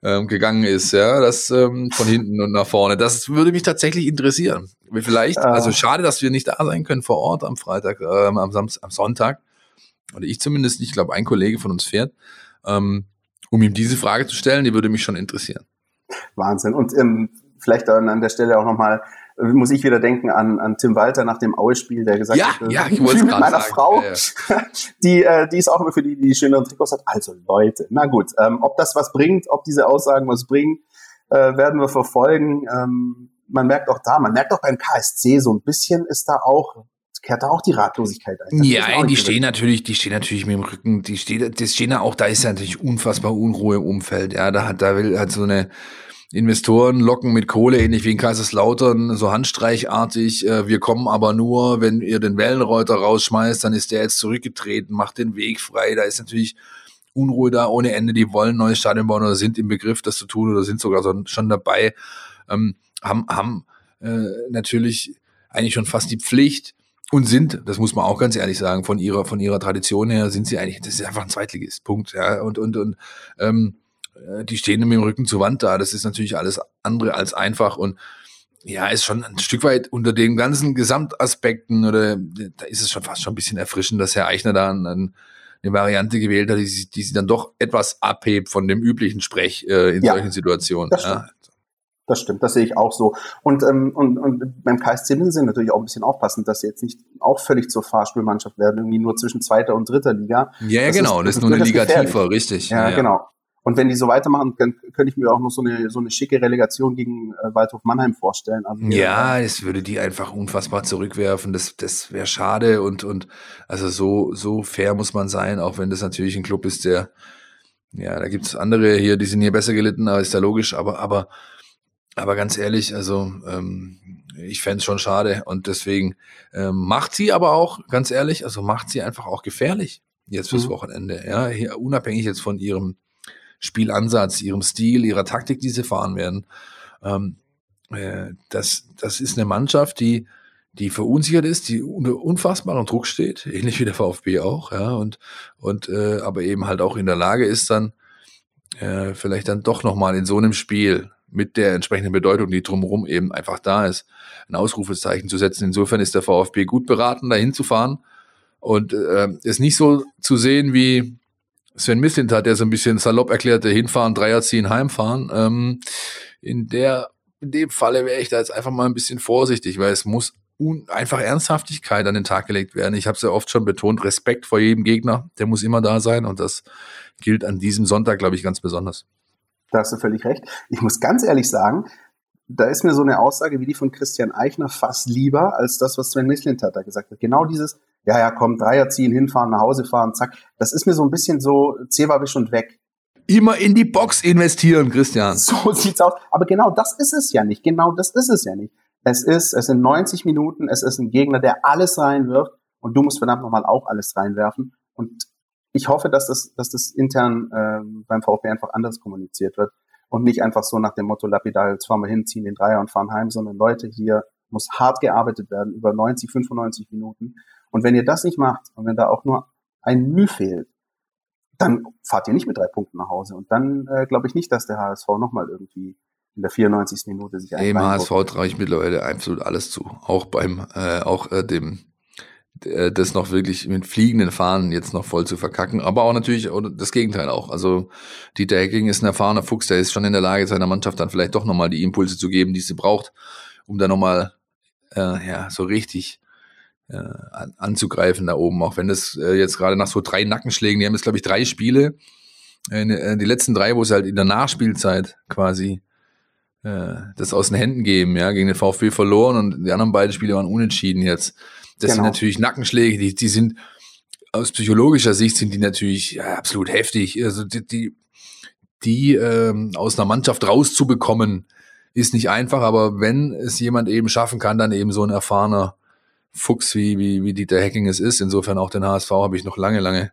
ähm, gegangen ist, ja, das ähm, von hinten und nach vorne. Das würde mich tatsächlich interessieren. Vielleicht, ah. also schade, dass wir nicht da sein können vor Ort am Freitag, ähm, am, Samstag, am Sonntag. Oder ich zumindest nicht, ich glaube, ein Kollege von uns fährt, ähm, um ihm diese Frage zu stellen, die würde mich schon interessieren. Wahnsinn. Und ähm, vielleicht dann an der Stelle auch nochmal muss ich wieder denken an, an Tim Walter nach dem Aue-Spiel, der gesagt ja, hat, ja, ich wollte mit meiner sagen. Frau, ja, ja. die, äh, die ist auch immer für die, die schöneren Trikots hat. Also Leute, na gut, ähm, ob das was bringt, ob diese Aussagen was bringen, äh, werden wir verfolgen. Ähm, man merkt auch da, man merkt auch beim KSC so ein bisschen ist da auch kehrt da auch die Ratlosigkeit ein. Ja, die stehen natürlich, die stehen natürlich mit dem Rücken, die stehen, das stehen da auch, da ist ja natürlich unfassbar Unruhe im Umfeld. Ja, da hat, da will halt so eine Investoren locken mit Kohle, ähnlich wie in Kaiserslautern, so handstreichartig. Äh, wir kommen aber nur, wenn ihr den Wellenreuter rausschmeißt, dann ist der jetzt zurückgetreten, macht den Weg frei. Da ist natürlich Unruhe da ohne Ende. Die wollen neues Stadion bauen oder sind im Begriff, das zu tun oder sind sogar schon dabei. Ähm, haben haben äh, natürlich eigentlich schon fast die Pflicht und sind, das muss man auch ganz ehrlich sagen, von ihrer von ihrer Tradition her sind sie eigentlich, das ist einfach ein Zweitligist, Punkt. Ja und und und ähm, äh, die stehen mit dem Rücken zur Wand da. Das ist natürlich alles andere als einfach und ja, ist schon ein Stück weit unter den ganzen Gesamtaspekten oder da ist es schon fast schon ein bisschen erfrischend, dass Herr Eichner da eine Variante gewählt hat, die, sie, die sie dann doch etwas abhebt von dem üblichen Sprech äh, in ja, solchen Situationen. Ja. Das stimmt, das sehe ich auch so. Und, ähm, und, und beim KSC müssen sie natürlich auch ein bisschen aufpassen, dass sie jetzt nicht auch völlig zur Fahrspielmannschaft werden, irgendwie nur zwischen zweiter und dritter Liga. Ja, ja genau, ist, das ist nur eine Liga tiefer, richtig. Ja, ja, genau. Und wenn die so weitermachen, dann könnte ich mir auch noch so eine, so eine schicke Relegation gegen äh, Waldhof Mannheim vorstellen. Also, ja, es würde die einfach unfassbar zurückwerfen. Das, das wäre schade und, und also so, so fair muss man sein, auch wenn das natürlich ein Club ist, der, ja, da gibt's andere hier, die sind hier besser gelitten, aber ist ja logisch, aber, aber, aber ganz ehrlich, also ähm, ich fände schon schade und deswegen ähm, macht sie aber auch, ganz ehrlich, also macht sie einfach auch gefährlich jetzt fürs mhm. Wochenende. Ja, hier, unabhängig jetzt von ihrem Spielansatz, ihrem Stil, ihrer Taktik, die sie fahren werden. Ähm, äh, das, das ist eine Mannschaft, die, die verunsichert ist, die unter unfassbarem Druck steht, ähnlich wie der VfB auch, ja, und, und äh, aber eben halt auch in der Lage ist, dann äh, vielleicht dann doch nochmal in so einem Spiel mit der entsprechenden Bedeutung, die drumherum eben einfach da ist, ein Ausrufezeichen zu setzen. Insofern ist der VfB gut beraten, dahin zu fahren und äh, ist nicht so zu sehen wie Sven Mislint hat, der so ein bisschen salopp erklärte, hinfahren, Dreier ziehen, heimfahren. Ähm, in der, in dem Falle wäre ich da jetzt einfach mal ein bisschen vorsichtig, weil es muss einfach Ernsthaftigkeit an den Tag gelegt werden. Ich habe es ja oft schon betont, Respekt vor jedem Gegner, der muss immer da sein und das gilt an diesem Sonntag, glaube ich, ganz besonders. Da hast du völlig recht. Ich muss ganz ehrlich sagen, da ist mir so eine Aussage wie die von Christian Eichner fast lieber als das, was Sven Mislint hat da gesagt hat. Genau dieses, ja, ja, komm, Dreier ziehen, hinfahren, nach Hause fahren, zack. Das ist mir so ein bisschen so, Zewabisch und weg. Immer in die Box investieren, Christian. So sieht's aus. Aber genau das ist es ja nicht. Genau das ist es ja nicht. Es ist, es sind 90 Minuten, es ist ein Gegner, der alles reinwirft und du musst verdammt nochmal auch alles reinwerfen. Und ich hoffe, dass das, dass das intern äh, beim VfB einfach anders kommuniziert wird und nicht einfach so nach dem Motto lapidar, jetzt fahren wir hin, ziehen den Dreier und fahren heim, sondern Leute hier, muss hart gearbeitet werden über 90, 95 Minuten. Und wenn ihr das nicht macht und wenn da auch nur ein Mühe fehlt, dann fahrt ihr nicht mit drei Punkten nach Hause. Und dann äh, glaube ich nicht, dass der HSV nochmal irgendwie in der 94. Minute sich Dem HSV traue ich mittlerweile absolut alles zu. Auch beim, äh, auch äh, dem, das noch wirklich mit fliegenden Fahnen jetzt noch voll zu verkacken. Aber auch natürlich das Gegenteil auch. Also Dieter Hecking ist ein erfahrener Fuchs, der ist schon in der Lage, seiner Mannschaft dann vielleicht doch nochmal die Impulse zu geben, die sie braucht, um da nochmal äh, ja, so richtig äh, anzugreifen da oben. Auch wenn das äh, jetzt gerade nach so drei Nackenschlägen, die haben jetzt, glaube ich, drei Spiele, äh, die letzten drei, wo sie halt in der Nachspielzeit quasi äh, das aus den Händen geben, ja, gegen den VfB verloren und die anderen beiden Spiele waren unentschieden jetzt. Das genau. sind natürlich Nackenschläge, die, die sind aus psychologischer Sicht sind die natürlich ja, absolut heftig. Also die, die, die ähm, aus einer Mannschaft rauszubekommen, ist nicht einfach, aber wenn es jemand eben schaffen kann, dann eben so ein erfahrener Fuchs wie, wie, wie Dieter Hacking es ist. Insofern auch den HSV habe ich noch lange, lange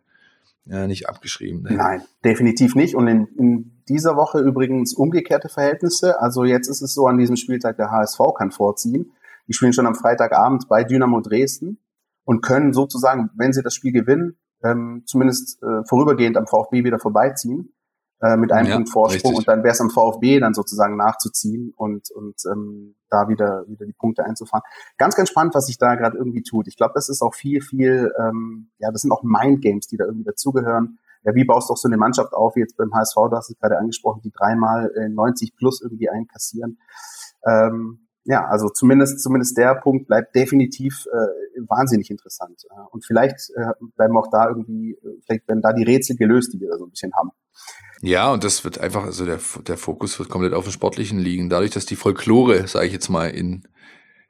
ja, nicht abgeschrieben. Ne? Nein, definitiv nicht. Und in, in dieser Woche übrigens umgekehrte Verhältnisse. Also jetzt ist es so an diesem Spieltag, der HSV kann vorziehen. Die spielen schon am Freitagabend bei Dynamo Dresden und können sozusagen, wenn sie das Spiel gewinnen, ähm, zumindest äh, vorübergehend am VfB wieder vorbeiziehen äh, mit einem ja, Punkt Vorsprung richtig. und dann wäre es am VfB dann sozusagen nachzuziehen und und ähm, da wieder wieder die Punkte einzufahren. Ganz ganz spannend, was sich da gerade irgendwie tut. Ich glaube, das ist auch viel viel ähm, ja, das sind auch Mind Games, die da irgendwie dazugehören ja, wie baust du auch so eine Mannschaft auf, wie jetzt beim HSV, du hast es gerade angesprochen, die dreimal äh, 90 plus irgendwie einkassieren. Ähm, ja, also zumindest, zumindest der Punkt bleibt definitiv äh, wahnsinnig interessant. Und vielleicht äh, bleiben auch da irgendwie, äh, vielleicht werden da die Rätsel gelöst, die wir da so ein bisschen haben. Ja, und das wird einfach, also der, der Fokus wird komplett auf dem Sportlichen liegen. Dadurch, dass die Folklore, sage ich jetzt mal in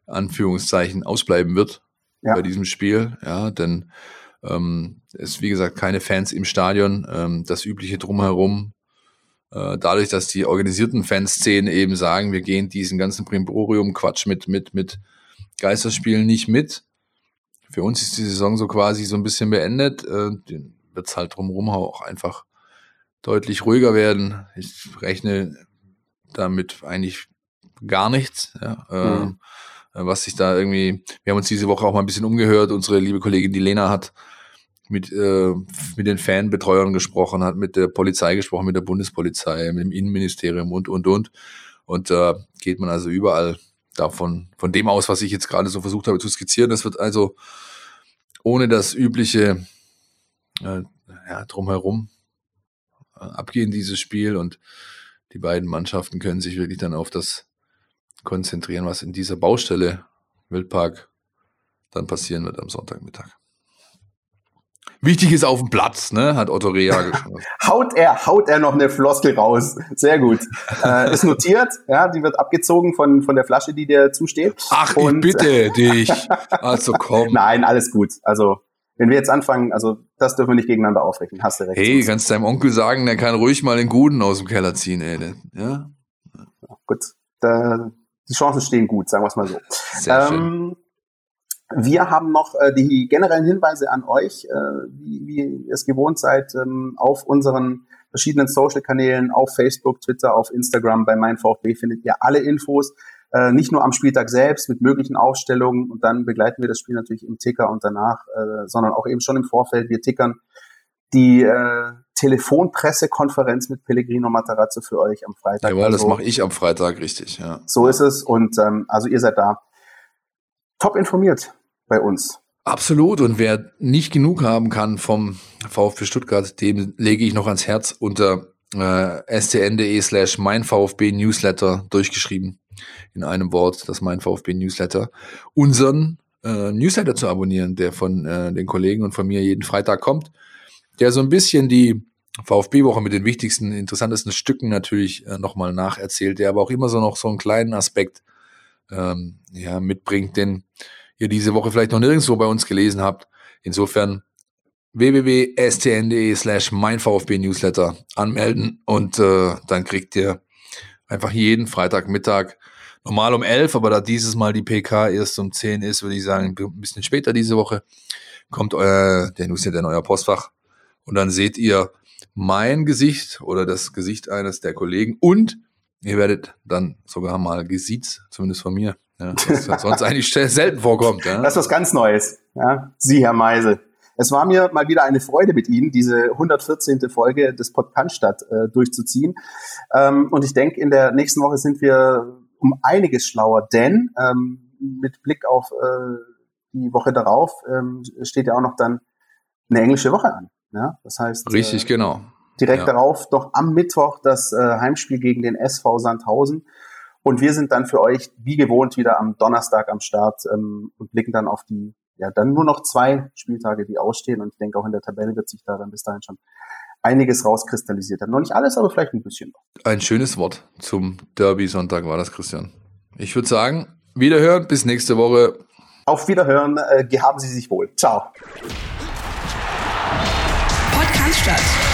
Anführungszeichen, ausbleiben wird ja. bei diesem Spiel, ja, denn ähm, ist, wie gesagt, keine Fans im Stadion, ähm, das übliche Drumherum. Äh, dadurch, dass die organisierten Fanszenen eben sagen, wir gehen diesen ganzen Primborium-Quatsch mit, mit, mit Geisterspielen nicht mit. Für uns ist die Saison so quasi so ein bisschen beendet. Äh, wird es halt drumherum auch einfach deutlich ruhiger werden. Ich rechne damit eigentlich gar nichts. Ja. Ähm, mhm. was sich da irgendwie, wir haben uns diese Woche auch mal ein bisschen umgehört. Unsere liebe Kollegin die Lena hat mit, äh, mit den Fanbetreuern gesprochen, hat mit der Polizei gesprochen, mit der Bundespolizei, mit dem Innenministerium und, und, und. Und da äh, geht man also überall davon, von dem aus, was ich jetzt gerade so versucht habe zu skizzieren. Das wird also ohne das übliche äh, ja, drumherum äh, abgehen, dieses Spiel. Und die beiden Mannschaften können sich wirklich dann auf das konzentrieren, was in dieser Baustelle Wildpark dann passieren wird am Sonntagmittag. Wichtig ist auf dem Platz, ne? Hat Otto Rea geschrieben. haut er, haut er noch eine Floskel raus. Sehr gut. Äh, ist notiert, ja, die wird abgezogen von, von der Flasche, die dir zusteht. Ach, Und, ich bitte dich. Also komm. Nein, alles gut. Also, wenn wir jetzt anfangen, also das dürfen wir nicht gegeneinander aufrechnen, hast du recht. Hey, kannst deinem Onkel sagen, der kann ruhig mal den Guten aus dem Keller ziehen, ey. Ja? Gut. Da, die Chancen stehen gut, sagen wir es mal so. Sehr ähm, schön. Wir haben noch äh, die generellen Hinweise an euch, äh, wie, wie ihr es gewohnt seid, ähm, auf unseren verschiedenen Social-Kanälen, auf Facebook, Twitter, auf Instagram. Bei Mein VfB findet ihr alle Infos, äh, nicht nur am Spieltag selbst mit möglichen Aufstellungen und dann begleiten wir das Spiel natürlich im Ticker und danach, äh, sondern auch eben schon im Vorfeld. Wir tickern die äh, Telefonpressekonferenz mit Pellegrino Matarazzo für euch am Freitag. Jawohl, also, das mache ich am Freitag, richtig. Ja. So ist es und ähm, also ihr seid da top informiert bei uns. Absolut. Und wer nicht genug haben kann vom VfB Stuttgart, dem lege ich noch ans Herz unter äh, stn.de slash mein VfB Newsletter durchgeschrieben. In einem Wort, das mein VfB Newsletter. Unseren äh, Newsletter zu abonnieren, der von äh, den Kollegen und von mir jeden Freitag kommt, der so ein bisschen die VfB-Woche mit den wichtigsten, interessantesten Stücken natürlich äh, nochmal nacherzählt, der aber auch immer so noch so einen kleinen Aspekt ähm, ja, mitbringt, den ihr diese Woche vielleicht noch nirgendwo bei uns gelesen habt. Insofern www.stn.de slash mein VfB Newsletter anmelden und äh, dann kriegt ihr einfach jeden Freitagmittag normal um 11, aber da dieses Mal die PK erst um 10 ist, würde ich sagen, ein bisschen später diese Woche, kommt euer, der Newsletter in euer Postfach und dann seht ihr mein Gesicht oder das Gesicht eines der Kollegen und ihr werdet dann sogar mal gesiezt, zumindest von mir, Ja, was sonst eigentlich selten vorkommt. Ja? Das ist was ganz Neues. Ja? Sie, Herr Meise. Es war mir mal wieder eine Freude mit Ihnen, diese 114. Folge des Podcast äh, durchzuziehen. Ähm, und ich denke, in der nächsten Woche sind wir um einiges schlauer, denn ähm, mit Blick auf äh, die Woche darauf ähm, steht ja auch noch dann eine englische Woche an. Ja? Das heißt, richtig, äh, genau. Direkt ja. darauf doch am Mittwoch das äh, Heimspiel gegen den SV Sandhausen. Und wir sind dann für euch wie gewohnt wieder am Donnerstag am Start ähm, und blicken dann auf die, ja, dann nur noch zwei Spieltage, die ausstehen. Und ich denke, auch in der Tabelle wird sich da dann bis dahin schon einiges rauskristallisiert haben. Noch nicht alles, aber vielleicht ein bisschen. Ein schönes Wort zum Derby-Sonntag war das, Christian. Ich würde sagen, Wiederhören, bis nächste Woche. Auf Wiederhören, äh, gehaben Sie sich wohl. Ciao. Podcast statt.